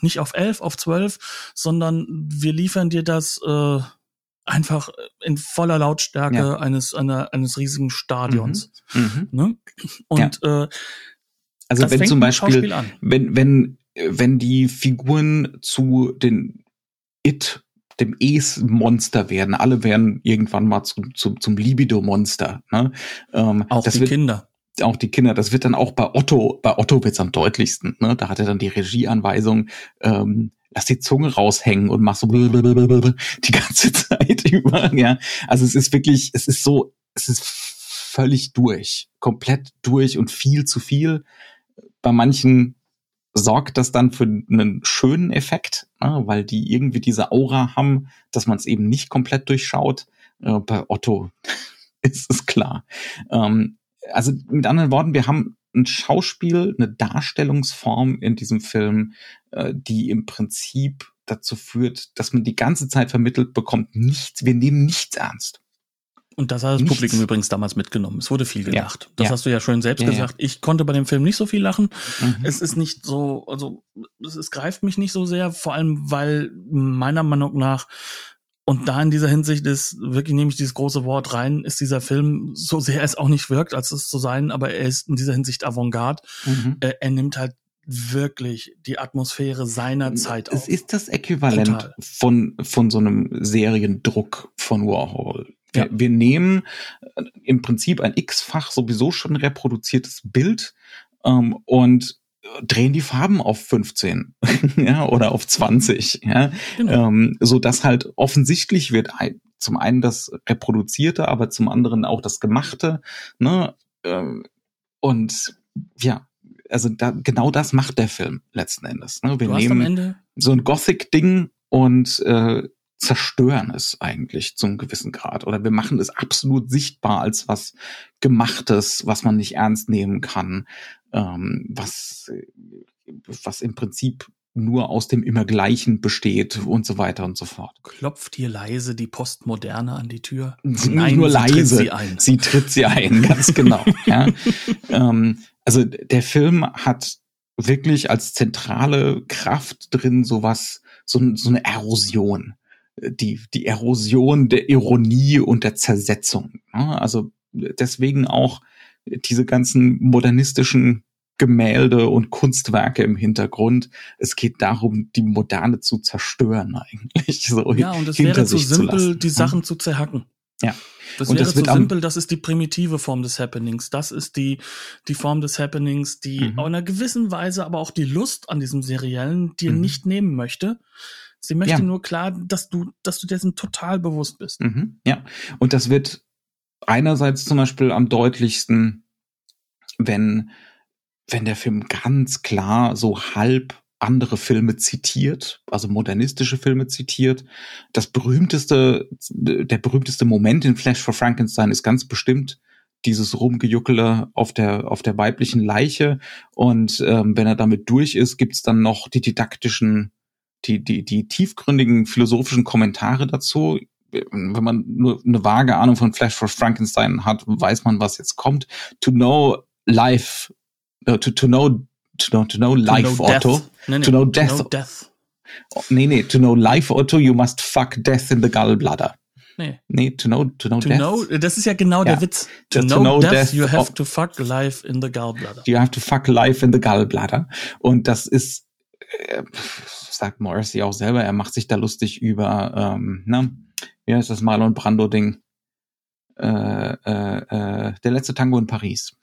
nicht auf elf, auf zwölf, sondern wir liefern dir das äh, einfach in voller Lautstärke ja. eines einer, eines riesigen Stadions. Mhm. Mhm. Ne? Und ja. äh, also wenn zum Beispiel, wenn wenn wenn die Figuren zu den It dem Es-Monster werden. Alle werden irgendwann mal zum, zum, zum Libido-Monster. Ne? Ähm, auch die wird, Kinder. Auch die Kinder. Das wird dann auch bei Otto, bei Otto wird's am deutlichsten. Ne? Da hat er dann die Regieanweisung, ähm, lass die Zunge raushängen und mach so die ganze Zeit über. Ja, also es ist wirklich, es ist so, es ist völlig durch, komplett durch und viel zu viel. Bei manchen sorgt das dann für einen schönen Effekt, ne, weil die irgendwie diese Aura haben, dass man es eben nicht komplett durchschaut. Äh, bei Otto ist es klar. Ähm, also mit anderen Worten, wir haben ein Schauspiel, eine Darstellungsform in diesem Film, äh, die im Prinzip dazu führt, dass man die ganze Zeit vermittelt bekommt, nichts, wir nehmen nichts ernst. Und das hat das Nichts. Publikum übrigens damals mitgenommen. Es wurde viel gelacht. Ja. Das ja. hast du ja schön selbst ja, gesagt. Ich konnte bei dem Film nicht so viel lachen. Mhm. Es ist nicht so, also es, es greift mich nicht so sehr, vor allem weil meiner Meinung nach und da in dieser Hinsicht ist, wirklich nehme ich dieses große Wort rein, ist dieser Film, so sehr es auch nicht wirkt, als es zu sein, aber er ist in dieser Hinsicht Avantgarde. Mhm. Er, er nimmt halt wirklich die Atmosphäre seiner Zeit auf. Es ist das Äquivalent von, von so einem Seriendruck von Warhol. Wir, ja. wir nehmen äh, im Prinzip ein x-fach sowieso schon reproduziertes Bild ähm, und drehen die Farben auf 15 ja, oder auf 20, ja, genau. ähm, so dass halt offensichtlich wird zum einen das reproduzierte, aber zum anderen auch das gemachte, ne, ähm, und ja, also da, genau das macht der Film letzten Endes. Ne? Wir nehmen so ein Gothic-Ding und äh, zerstören es eigentlich zum gewissen Grad. Oder wir machen es absolut sichtbar als was Gemachtes, was man nicht ernst nehmen kann, ähm, was, was im Prinzip nur aus dem Immergleichen besteht und so weiter und so fort. Klopft hier leise die Postmoderne an die Tür? Nein, nur leise. Tritt sie, ein. sie tritt sie ein, ganz genau. ja. ähm, also der Film hat wirklich als zentrale Kraft drin sowas, so, so eine Erosion die, die Erosion der Ironie und der Zersetzung. Also deswegen auch diese ganzen modernistischen Gemälde und Kunstwerke im Hintergrund. Es geht darum, die Moderne zu zerstören eigentlich. So ja, und es wäre zu simpel, die Sachen zu zerhacken. Ja. Das und wäre das zu simpel, das ist die primitive Form des Happenings. Das ist die, die Form des Happenings, die mhm. in einer gewissen Weise aber auch die Lust an diesem Seriellen dir mhm. nicht nehmen möchte. Sie möchte ja. nur klar, dass du, dass du dessen total bewusst bist. Mhm, ja. Und das wird einerseits zum Beispiel am deutlichsten, wenn, wenn der Film ganz klar so halb andere Filme zitiert, also modernistische Filme zitiert. Das berühmteste, der berühmteste Moment in Flash for Frankenstein ist ganz bestimmt dieses Rumgejuckele auf der auf der weiblichen Leiche und ähm, wenn er damit durch ist, gibt's dann noch die didaktischen die, die, die tiefgründigen philosophischen Kommentare dazu. Wenn man nur eine vage Ahnung von Flash for Frankenstein hat, weiß man, was jetzt kommt. To know life, uh, to, to know, to know, to know life, to know Otto. Nee, nee, to know death. To know death. Oh, nee, nee, to know life, Otto, you must fuck death in the gallbladder. Nee. Nee, to know, to know to death. Know, das ist ja genau ja. der Witz. To, to know, know death, death, you have to fuck life in the gallbladder. You have to fuck life in the gallbladder. Und das ist, äh, sagt Morrissey auch selber, er macht sich da lustig über, ähm, ne, wie heißt das Marlon Brando-Ding? Äh, äh, äh, der letzte Tango in Paris.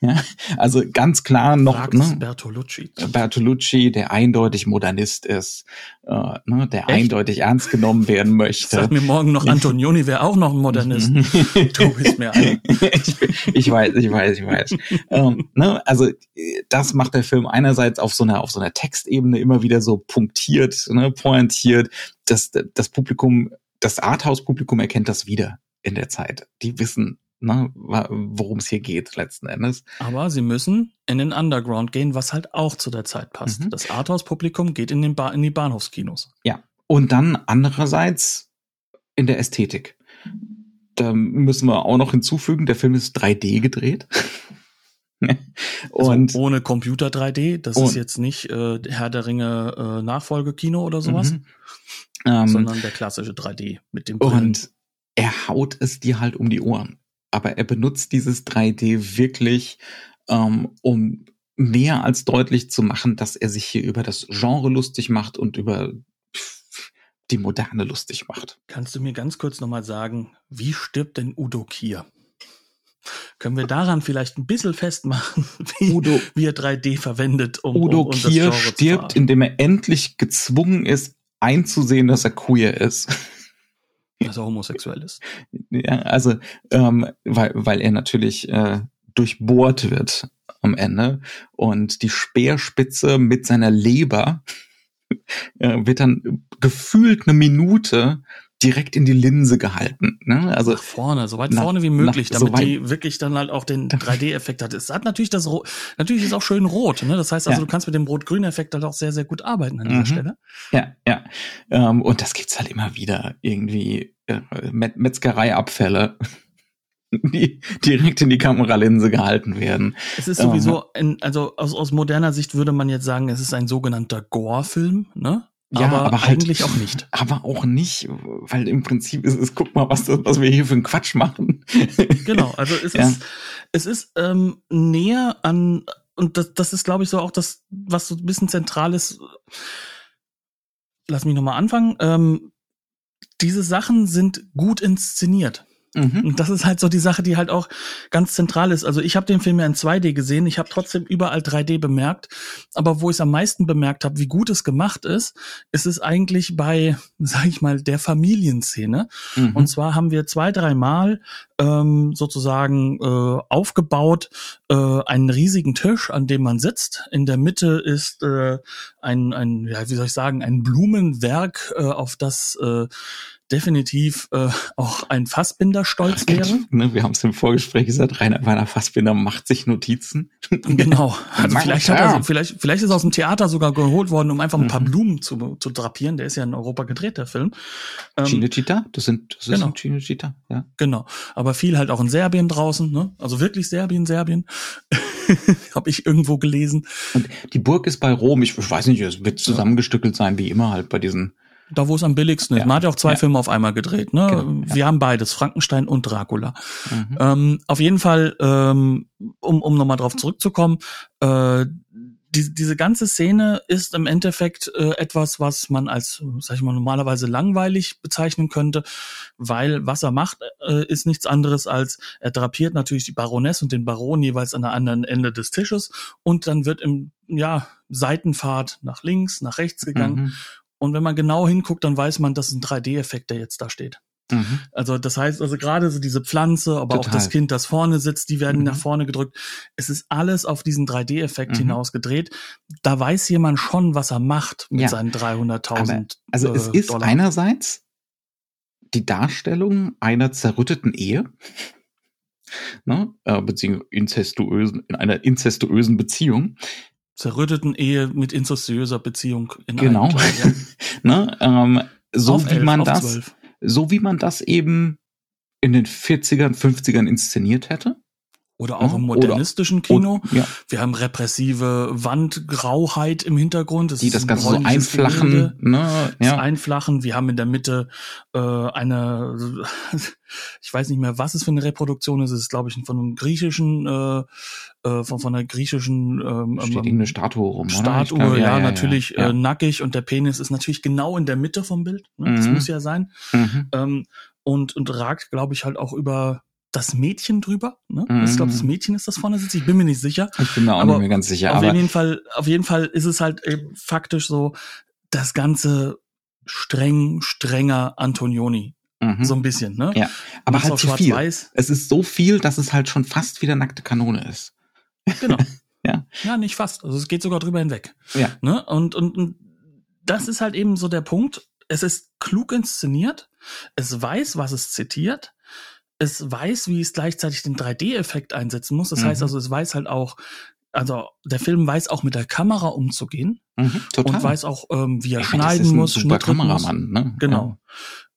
Ja, also ganz klar noch ne, Bertolucci. Bertolucci, der eindeutig Modernist ist, äh, ne, der Echt? eindeutig ernst genommen werden möchte. Sag mir morgen noch Antonioni wäre auch noch ein Modernist. du bist mir einer. ich, ich weiß, ich weiß, ich weiß. ähm, ne, also das macht der Film einerseits auf so einer auf so einer Textebene immer wieder so punktiert, ne, pointiert. Das das Publikum, das Arthouse-Publikum erkennt das wieder in der Zeit. Die wissen, ne, worum es hier geht letzten Endes. Aber sie müssen in den Underground gehen, was halt auch zu der Zeit passt. Mhm. Das Arthouse-Publikum geht in, den ba in die Bahnhofskinos. Ja. Und dann andererseits in der Ästhetik. Da müssen wir auch noch hinzufügen, der Film ist 3D gedreht. Also und also ohne Computer 3D, das ist jetzt nicht äh, Herr der Ringe äh, Nachfolgekino oder sowas, mhm. ähm, sondern der klassische 3D mit dem Brillen. Und er haut es dir halt um die Ohren. Aber er benutzt dieses 3D wirklich, ähm, um mehr als deutlich zu machen, dass er sich hier über das Genre lustig macht und über die Moderne lustig macht. Kannst du mir ganz kurz nochmal sagen, wie stirbt denn Udo Kier? Können wir daran vielleicht ein bisschen festmachen, wie, Udo, wie er 3D verwendet, um Udo um, um Kier stirbt, indem er endlich gezwungen ist, einzusehen, dass er queer ist. Dass er homosexuell ist. Ja, also, ähm, weil, weil er natürlich äh, durchbohrt wird am Ende und die Speerspitze mit seiner Leber äh, wird dann gefühlt eine Minute direkt in die Linse gehalten. Ne? Also nach vorne, so weit nach, vorne wie möglich, nach, damit so die wirklich dann halt auch den 3D-Effekt hat. Es hat natürlich das natürlich ist auch schön rot. Ne? Das heißt also, ja. du kannst mit dem Rot-Grün-Effekt halt auch sehr sehr gut arbeiten an dieser mhm. Stelle. Ja, ja. Ähm, und das gibt's halt immer wieder irgendwie äh, Met Metzgereiabfälle die direkt in die Kameralinse gehalten werden. Es ist sowieso, ähm, also aus, aus moderner Sicht würde man jetzt sagen, es ist ein sogenannter Gore-Film, ne? Ja, aber, aber halt, eigentlich auch nicht. Aber auch nicht, weil im Prinzip ist es, guck mal, was, das, was wir hier für einen Quatsch machen. genau, also es ja. ist, es ist ähm, näher an, und das, das ist, glaube ich, so auch das, was so ein bisschen zentral ist. Lass mich nochmal anfangen. Ähm, diese Sachen sind gut inszeniert. Mhm. Und das ist halt so die Sache, die halt auch ganz zentral ist. Also ich habe den Film ja in 2D gesehen, ich habe trotzdem überall 3D bemerkt, aber wo ich es am meisten bemerkt habe, wie gut es gemacht ist, ist es eigentlich bei, sag ich mal, der Familienszene. Mhm. Und zwar haben wir zwei, dreimal ähm, sozusagen äh, aufgebaut äh, einen riesigen Tisch, an dem man sitzt. In der Mitte ist äh, ein, ein, ja, wie soll ich sagen, ein Blumenwerk, äh, auf das äh, definitiv äh, auch ein Fassbinder stolz wäre. Ne, wir haben es im Vorgespräch gesagt, Rainer Werner Fassbinder macht sich Notizen. Genau. Also vielleicht, hat er, vielleicht, vielleicht ist er aus dem Theater sogar geholt worden, um einfach ein paar mhm. Blumen zu, zu drapieren. Der ist ja in Europa gedreht, der Film. Ähm, Cinecittà? Das sind das genau. ist Cinecittà, ja. Genau. Aber viel halt auch in Serbien draußen, ne? Also wirklich Serbien, Serbien. Habe ich irgendwo gelesen. Und die Burg ist bei Rom. Ich, ich weiß nicht, es wird zusammengestückelt sein, wie immer halt bei diesen da, wo es am billigsten ist. Ja. Man hat ja auch zwei ja. Filme auf einmal gedreht. Ne? Genau, ja. Wir haben beides, Frankenstein und Dracula. Mhm. Ähm, auf jeden Fall, ähm, um, um nochmal drauf zurückzukommen, äh, die, diese ganze Szene ist im Endeffekt äh, etwas, was man als, sag ich mal, normalerweise langweilig bezeichnen könnte, weil was er macht, äh, ist nichts anderes als, er drapiert natürlich die Baroness und den Baron jeweils an der anderen Ende des Tisches und dann wird im, ja, Seitenfahrt nach links, nach rechts gegangen mhm. Und wenn man genau hinguckt, dann weiß man, das ist ein 3D-Effekt, der jetzt da steht. Mhm. Also das heißt, also gerade so diese Pflanze, aber Total. auch das Kind, das vorne sitzt, die werden mhm. nach vorne gedrückt. Es ist alles auf diesen 3D-Effekt mhm. hinaus gedreht. Da weiß jemand schon, was er macht mit ja. seinen 300.000 Also es äh, ist Dollar. einerseits die Darstellung einer zerrütteten Ehe, ne, äh, beziehungsweise inzestuösen, in einer inzestuösen Beziehung, zerrütteten Ehe mit incestuöser Beziehung in Genau. ja. ne, ähm, so auf wie elf, man das, 12. so wie man das eben in den 40ern, 50ern inszeniert hätte. Oder auch ja, im modernistischen oder, Kino. Ja. Wir haben repressive Wandgrauheit im Hintergrund. Das Die das Ganze so einflachen. Ne? Ja. Einflachen. Wir haben in der Mitte äh, eine, ich weiß nicht mehr, was es für eine Reproduktion ist. Es ist, glaube ich, von einem griechischen, äh, äh, von, von einer griechischen ähm, Steht ähm, eine Statue rum, Statue, glaub, ja, ja, natürlich Äh, nackig und der Penis ist natürlich genau in der Mitte vom Bild. Ne? Mhm. Das muss ja sein. Mhm. Ähm, und, und ragt, glaube ich, halt auch über das Mädchen drüber. Ne? Mhm. Ich glaube, das Mädchen ist das vorne sitzt. Ich bin mir nicht sicher. Ich bin mir auch aber nicht mehr ganz sicher. Auf jeden Fall, auf jeden Fall ist es halt eben faktisch so, das ganze streng, strenger Antonioni. Mhm. So ein bisschen, ne? Ja, aber halt zu viel. Es ist so viel, dass es halt schon fast wieder nackte Kanone ist. Genau. ja. Ja, nicht fast. Also es geht sogar drüber hinweg. Ja. Ne? Und, und, und das ist halt eben so der Punkt. Es ist klug inszeniert. Es weiß, was es zitiert es weiß, wie es gleichzeitig den 3D-Effekt einsetzen muss. Das mhm. heißt also, es weiß halt auch, also der Film weiß auch mit der Kamera umzugehen mhm, und weiß auch, ähm, wie er ich schneiden muss, super Kameramann, ne? Genau.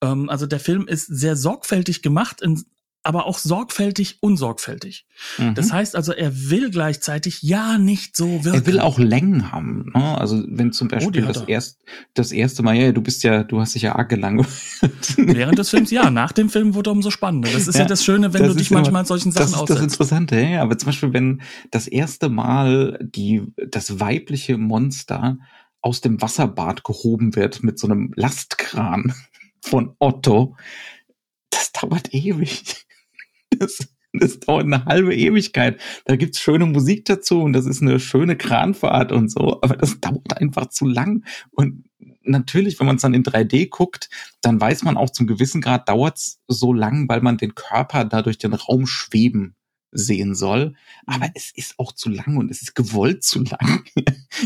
Ähm, also der Film ist sehr sorgfältig gemacht in aber auch sorgfältig, unsorgfältig. Mhm. Das heißt also, er will gleichzeitig ja nicht so wirken. Er will auch Längen haben. Ne? Also wenn zum oh, Beispiel oh, das, erst, das erste Mal, ja, du bist ja, du hast dich ja arg gelangweilt. Während des Films, ja, nach dem Film wurde umso spannender. Das ist ja, ja das Schöne, wenn du dich manchmal an solchen Sachen das ist Das Interessante, ja, aber zum Beispiel, wenn das erste Mal die, das weibliche Monster aus dem Wasserbad gehoben wird mit so einem Lastkran von Otto, das dauert ewig. Das, das dauert eine halbe Ewigkeit. Da gibt's schöne Musik dazu und das ist eine schöne Kranfahrt und so, aber das dauert einfach zu lang. Und natürlich, wenn man es dann in 3D guckt, dann weiß man auch zum gewissen Grad dauert's so lang, weil man den Körper da durch den Raum schweben sehen soll. Aber es ist auch zu lang und es ist gewollt zu lang.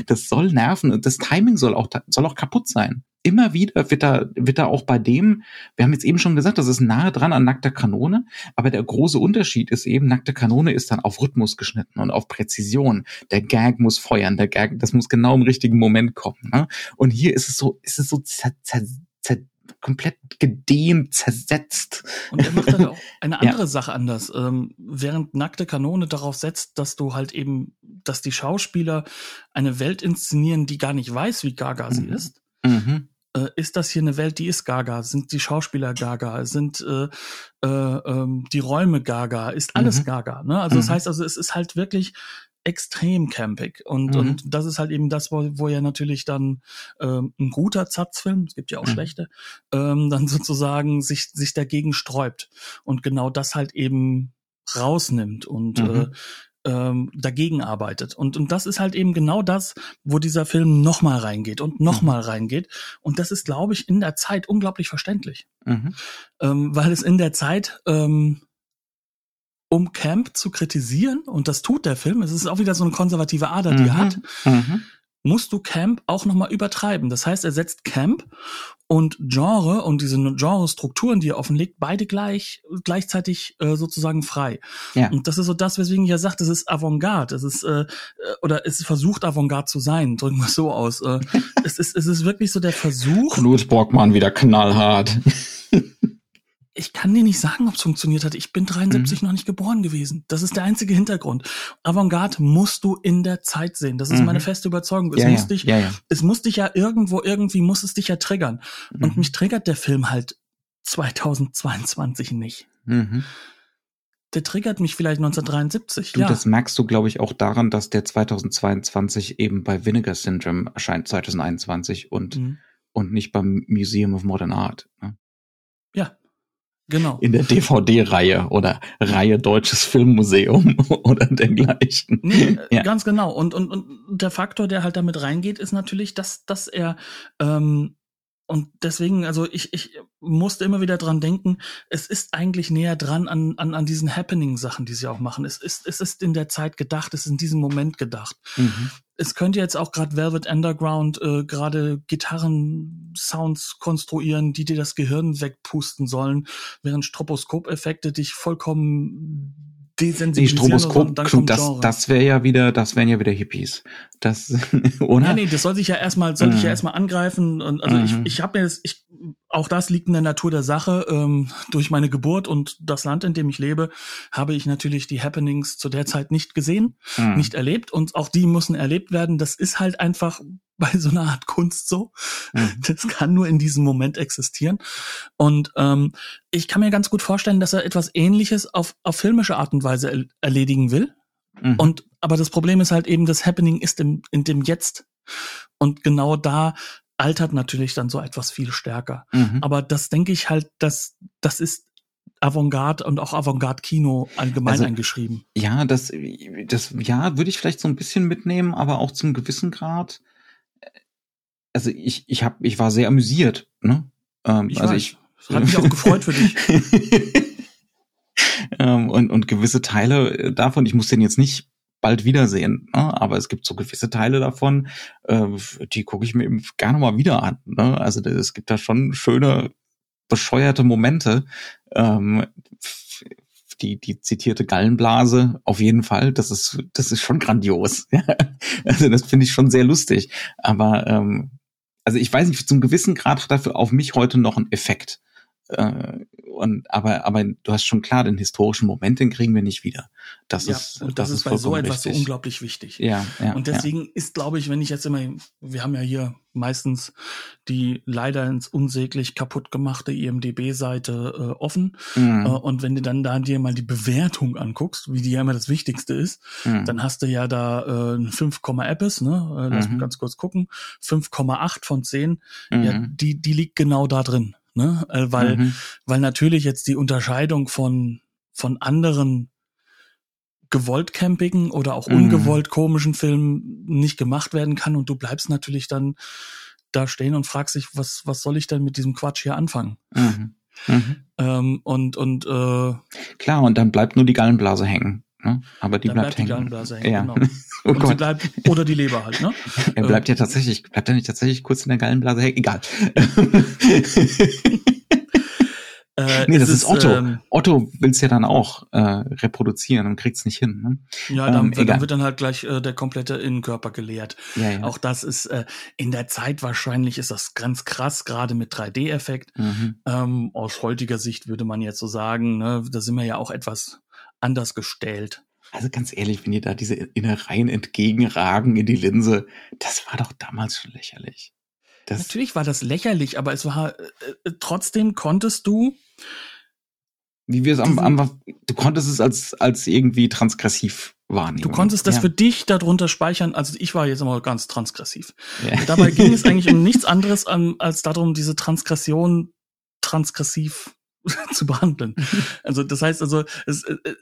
Das soll nerven und das Timing soll auch, soll auch kaputt sein. Immer wieder wird da, wird da auch bei dem, wir haben jetzt eben schon gesagt, das ist nahe dran an nackter Kanone, aber der große Unterschied ist eben, nackte Kanone ist dann auf Rhythmus geschnitten und auf Präzision. Der Gag muss feuern, der Gag, das muss genau im richtigen Moment kommen. Ne? Und hier ist es so, ist es so zer, zer, zer, komplett gedehnt, zersetzt. Und er macht dann auch eine andere ja. Sache anders. Ähm, während nackte Kanone darauf setzt, dass du halt eben, dass die Schauspieler eine Welt inszenieren, die gar nicht weiß, wie gaga sie mhm. ist. Mhm. Äh, ist das hier eine Welt, die ist gaga? Sind die Schauspieler gaga? Sind äh, äh, ähm, die Räume gaga? Ist alles mhm. gaga? Ne? Also mhm. das heißt also, es ist halt wirklich extrem campig. Und, mhm. und das ist halt eben das, wo, wo ja natürlich dann ähm, ein guter Zatzfilm, es gibt ja auch mhm. schlechte, ähm, dann sozusagen sich, sich dagegen sträubt und genau das halt eben rausnimmt und mhm. äh, ähm, dagegen arbeitet. Und, und das ist halt eben genau das, wo dieser Film nochmal reingeht und nochmal mhm. reingeht. Und das ist, glaube ich, in der Zeit unglaublich verständlich. Mhm. Ähm, weil es in der Zeit ähm, um Camp zu kritisieren, und das tut der Film, es ist auch wieder so eine konservative Ader, die mhm. er hat, mhm. Musst du Camp auch nochmal übertreiben. Das heißt, er setzt Camp und Genre und diese Genre-Strukturen, die er offenlegt, beide gleich gleichzeitig äh, sozusagen frei. Ja. Und das ist so das, weswegen ich ja sagte, es ist Avantgarde, es ist äh, oder es versucht Avantgarde zu sein, drücken wir es so aus. Äh, es ist es ist wirklich so der Versuch. Knut Borgmann wieder knallhart ich kann dir nicht sagen, ob es funktioniert hat. Ich bin 73 mhm. noch nicht geboren gewesen. Das ist der einzige Hintergrund. Avantgarde musst du in der Zeit sehen. Das ist mhm. meine feste Überzeugung. Es ja, muss ja. dich, ja, es muss dich ja irgendwo, irgendwie muss es dich ja triggern. Mhm. Und mich triggert der Film halt 2022 nicht. Mhm. Der triggert mich vielleicht 1973. Du, ja. das merkst du, glaube ich, auch daran, dass der 2022 eben bei Vinegar Syndrome erscheint, 2021 und, mhm. und nicht beim Museum of Modern Art. Ne? Genau. In der DVD-Reihe oder Reihe Deutsches Filmmuseum oder dergleichen. Nee, ja. ganz genau. Und, und, und der Faktor, der halt damit reingeht, ist natürlich, dass, dass er ähm, und deswegen, also ich, ich musste immer wieder dran denken, es ist eigentlich näher dran an, an, an diesen Happening-Sachen, die sie auch machen. Es ist, es ist in der Zeit gedacht, es ist in diesem Moment gedacht. Mhm. Es könnte jetzt auch gerade Velvet Underground äh, gerade Gitarren-Sounds konstruieren, die dir das Gehirn wegpusten sollen, während Stroboskop-Effekte dich vollkommen desensibilisieren. Die Stroboskop, das, das wäre ja wieder, das wären ja wieder Hippies. Das, oder? Ja, nee, das soll sich ja erstmal, soll mhm. ich ja erstmal angreifen. Und also mhm. ich, ich habe mir das, ich, auch das liegt in der Natur der Sache. Ähm, durch meine Geburt und das Land, in dem ich lebe, habe ich natürlich die Happenings zu der Zeit nicht gesehen, mhm. nicht erlebt und auch die müssen erlebt werden. Das ist halt einfach bei so einer Art Kunst so. Mhm. Das kann nur in diesem Moment existieren. Und ähm, ich kann mir ganz gut vorstellen, dass er etwas Ähnliches auf, auf filmische Art und Weise er erledigen will. Mhm. Und aber das Problem ist halt eben, das Happening ist im, in dem Jetzt. Und genau da altert natürlich dann so etwas viel stärker. Mhm. Aber das denke ich halt, dass das ist Avantgarde und auch Avantgarde-Kino allgemein also, eingeschrieben. Ja, das, das, ja, würde ich vielleicht so ein bisschen mitnehmen, aber auch zum gewissen Grad. Also ich, ich hab, ich war sehr amüsiert, ne? Ähm, ich also weiß. ich. Hat mich auch gefreut für dich. ähm, und, und gewisse Teile davon, ich muss den jetzt nicht bald wiedersehen. Ne? Aber es gibt so gewisse Teile davon, äh, die gucke ich mir eben gerne mal wieder an. Ne? Also es gibt da schon schöne, bescheuerte Momente. Ähm, die, die zitierte Gallenblase auf jeden Fall. Das ist, das ist schon grandios. also das finde ich schon sehr lustig. Aber ähm, also ich weiß nicht, zum gewissen Grad hat dafür auf mich heute noch einen Effekt. Äh, und, aber, aber du hast schon klar, den historischen Moment, den kriegen wir nicht wieder. Das ja, ist, das, das ist bei so etwas richtig. so unglaublich wichtig. Ja, ja. Und deswegen ist, glaube ich, wenn ich jetzt immer, wir haben ja hier meistens die leider ins unsäglich kaputt gemachte IMDB-Seite äh, offen. ja. Mhm. Äh, und wenn du dann da dir mal die Bewertung anguckst, wie die ja immer das Wichtigste ist, Mhm. dann hast du ja da äh, ein 5, Appes, ne? Äh, lass Mhm. mich ganz kurz gucken. 5,8 von 10. Mhm. Ja, die, die liegt genau da drin. Ne? Äh, weil, Mhm. weil natürlich jetzt die Unterscheidung von, von anderen gewollt campigen oder auch Mhm. ungewollt komischen Filmen nicht gemacht werden kann und du bleibst natürlich dann da stehen und fragst dich, was, was soll ich denn mit diesem Quatsch hier anfangen? Mhm. Mhm. Ähm, und, und, äh, Klar, und dann bleibt nur die Gallenblase hängen. Ne? Aber die dann bleibt, bleibt die hängen. Gallenblase hängen, Ja. genau. Oh und sie bleibt, oder die Leber halt, ne? er bleibt ja tatsächlich, bleibt er nicht tatsächlich kurz in der Gallenblase hängen? Egal. Äh, nee, das ist Otto. ähm, Otto will's ja dann auch äh, reproduzieren und kriegt's nicht hin. Ne? ja, dann, Ähm, dann wird dann halt gleich äh, der komplette Innenkörper geleert. Ja, ja. Auch das ist äh, in der Zeit wahrscheinlich ist das ganz krass, gerade mit 3D-Effekt. Mhm. Ähm, aus heutiger Sicht würde man jetzt so sagen, ne, da sind wir ja auch etwas anders gestellt. Also ganz ehrlich, wenn ihr da diese Innereien entgegenragen in die Linse, das war doch damals schon lächerlich. Das, Natürlich war das lächerlich, aber es war äh, äh, trotzdem konntest du wie wir es am, am, du konntest es als, als irgendwie transgressiv wahrnehmen. du konntest das ja. für dich darunter speichern. Also ich war jetzt immer ganz transgressiv. ja. Dabei ging es eigentlich um nichts anderes an, als darum, diese Transgression transgressiv zu behandeln. Also das heißt also, es, äh, äh,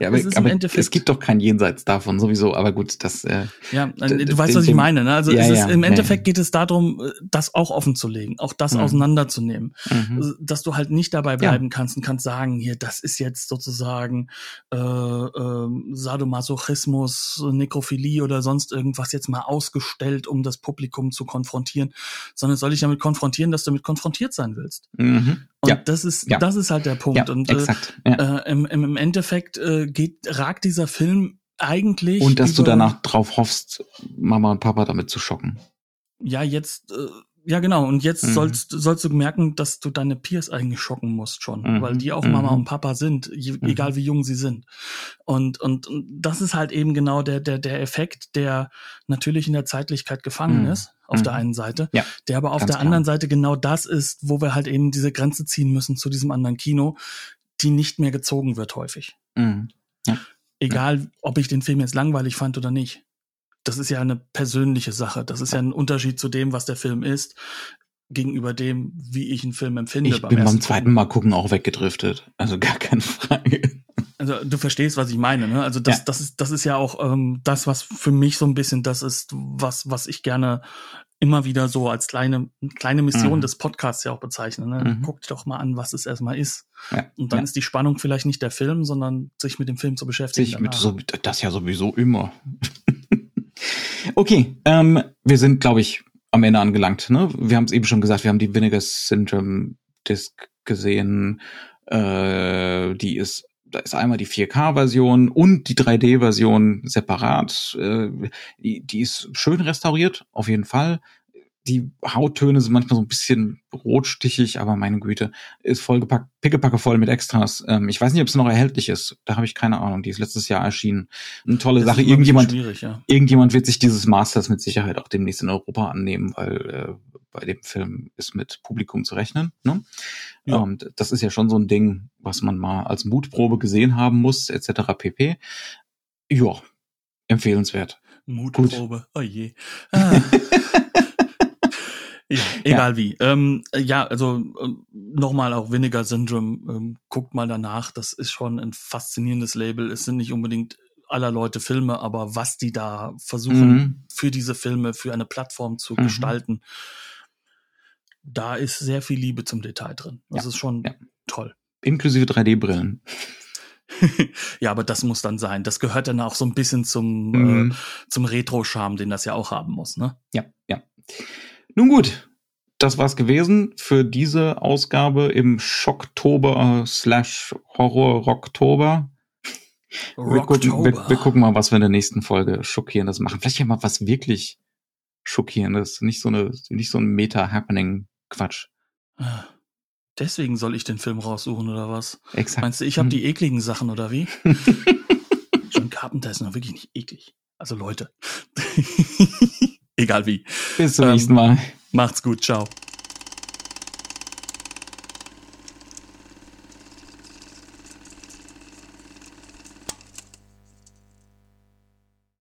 Ja, aber, es ist aber im Endeffekt. es gibt doch kein Jenseits davon sowieso, aber gut, das äh, ja, d- du weißt, was ich meine. Ne? Also Ja, es ist, ja, im Endeffekt ja. geht es darum, äh, das auch offen zu legen, auch das Mhm. auseinanderzunehmen. mhm. Also, dass du halt nicht dabei bleiben kannst und kannst sagen, hier, das ist jetzt sozusagen äh, ähm, Sadomasochismus, Nekrophilie oder sonst irgendwas jetzt mal ausgestellt, um das Publikum zu konfrontieren, sondern soll ich damit konfrontieren, dass du damit konfrontiert sein willst. Mhm. Und ja, das ist, Ja. das ist halt der Punkt. ja, und äh, äh, im, im Endeffekt äh, geht, ragt dieser Film eigentlich. Und dass du danach drauf hoffst, Mama und Papa damit zu schocken. Ja, jetzt, äh, ja genau, und jetzt Mhm. sollst, sollst du merken, dass du deine Peers eigentlich schocken musst schon, Mhm. weil die auch Mhm. Mama und Papa sind, je, Mhm. egal wie jung sie sind. Und, und, und das ist halt eben genau der, der, der Effekt, der natürlich in der Zeitlichkeit gefangen Mhm. ist, auf Mhm. der einen Seite, Ja, der aber auf der klar. anderen Seite genau das ist, wo wir halt eben diese Grenze ziehen müssen zu diesem anderen Kino, die nicht mehr gezogen wird häufig. Mhm. Egal, ob ich den Film jetzt langweilig fand oder nicht. Das ist ja eine persönliche Sache. Das ist ja ein Unterschied zu dem, was der Film ist, gegenüber dem, wie ich einen Film empfinde. Ich bin beim zweiten. Mal gucken auch weggedriftet. Also gar keine Frage. Also du verstehst, was ich meine. Ne? Also das, Ja. das ist, das ist ja auch ähm, das, was für mich so ein bisschen das ist, was, was ich gerne immer wieder so als kleine, kleine Mission Mhm. des Podcasts ja auch bezeichne. Ne? Mhm. Guck dir doch mal an, was es erstmal ist. Ja, Und dann ja. ist die Spannung vielleicht nicht der Film, sondern sich mit dem Film zu beschäftigen. sich mit so, das ja sowieso immer. Okay, ähm, wir sind, glaube ich, am Ende angelangt. Ne? Wir haben es eben schon gesagt, wir haben die Vinegar Syndrome Disc gesehen. Äh, die ist, da ist einmal die 4K-Version und die 3D-Version separat. Äh, die, die ist schön restauriert, auf jeden Fall. Die Hauttöne sind manchmal so ein bisschen rotstichig, aber meine Güte, ist vollgepackt, pickepacke voll mit Extras. Ähm, ich weiß nicht, ob es noch erhältlich ist. Da habe ich keine Ahnung. Die ist letztes Jahr erschienen. Eine tolle Das Sache. Irgendjemand, ja. irgendjemand wird sich dieses Masters mit Sicherheit auch demnächst in Europa annehmen, weil äh, bei dem Film ist mit Publikum zu rechnen. Ne? Ja. Und das ist ja schon so ein Ding, was man mal als Mutprobe gesehen haben muss, etc. pp. Ja, empfehlenswert. Mutprobe. Oh je. Ah. Ja, egal wie. Ähm, äh, ja, also ähm, nochmal auch Vinegar Syndrome. Ähm, guckt mal danach. Das ist schon ein faszinierendes Label. Es sind nicht unbedingt aller Leute Filme, aber was die da versuchen Mhm. für diese Filme, für eine Plattform zu Mhm. gestalten, da ist sehr viel Liebe zum Detail drin. Das Ja, ist schon ja. toll. Inklusive 3D-Brillen. ja, aber das muss dann sein. Das gehört dann auch so ein bisschen zum, Mhm. äh, zum Retro-Charme, den das ja auch haben muss, ne? Ja, ja. Nun gut, das war's gewesen für diese Ausgabe im Schocktober äh, slash Horror-Rocktober. Wir gucken, wir, wir gucken, mal, was wir in der nächsten Folge Schockierendes machen. Vielleicht ja mal was wirklich Schockierendes. Nicht so, eine, nicht so ein Meta-Happening-Quatsch. Ah, deswegen soll ich den Film raussuchen, oder was? Exakt. Meinst du, ich habe hm. die ekligen Sachen, oder wie? John Carpenter ist noch wirklich nicht eklig. Also Leute. Egal wie. Bis zum ähm, nächsten Mal. Macht's gut. Ciao.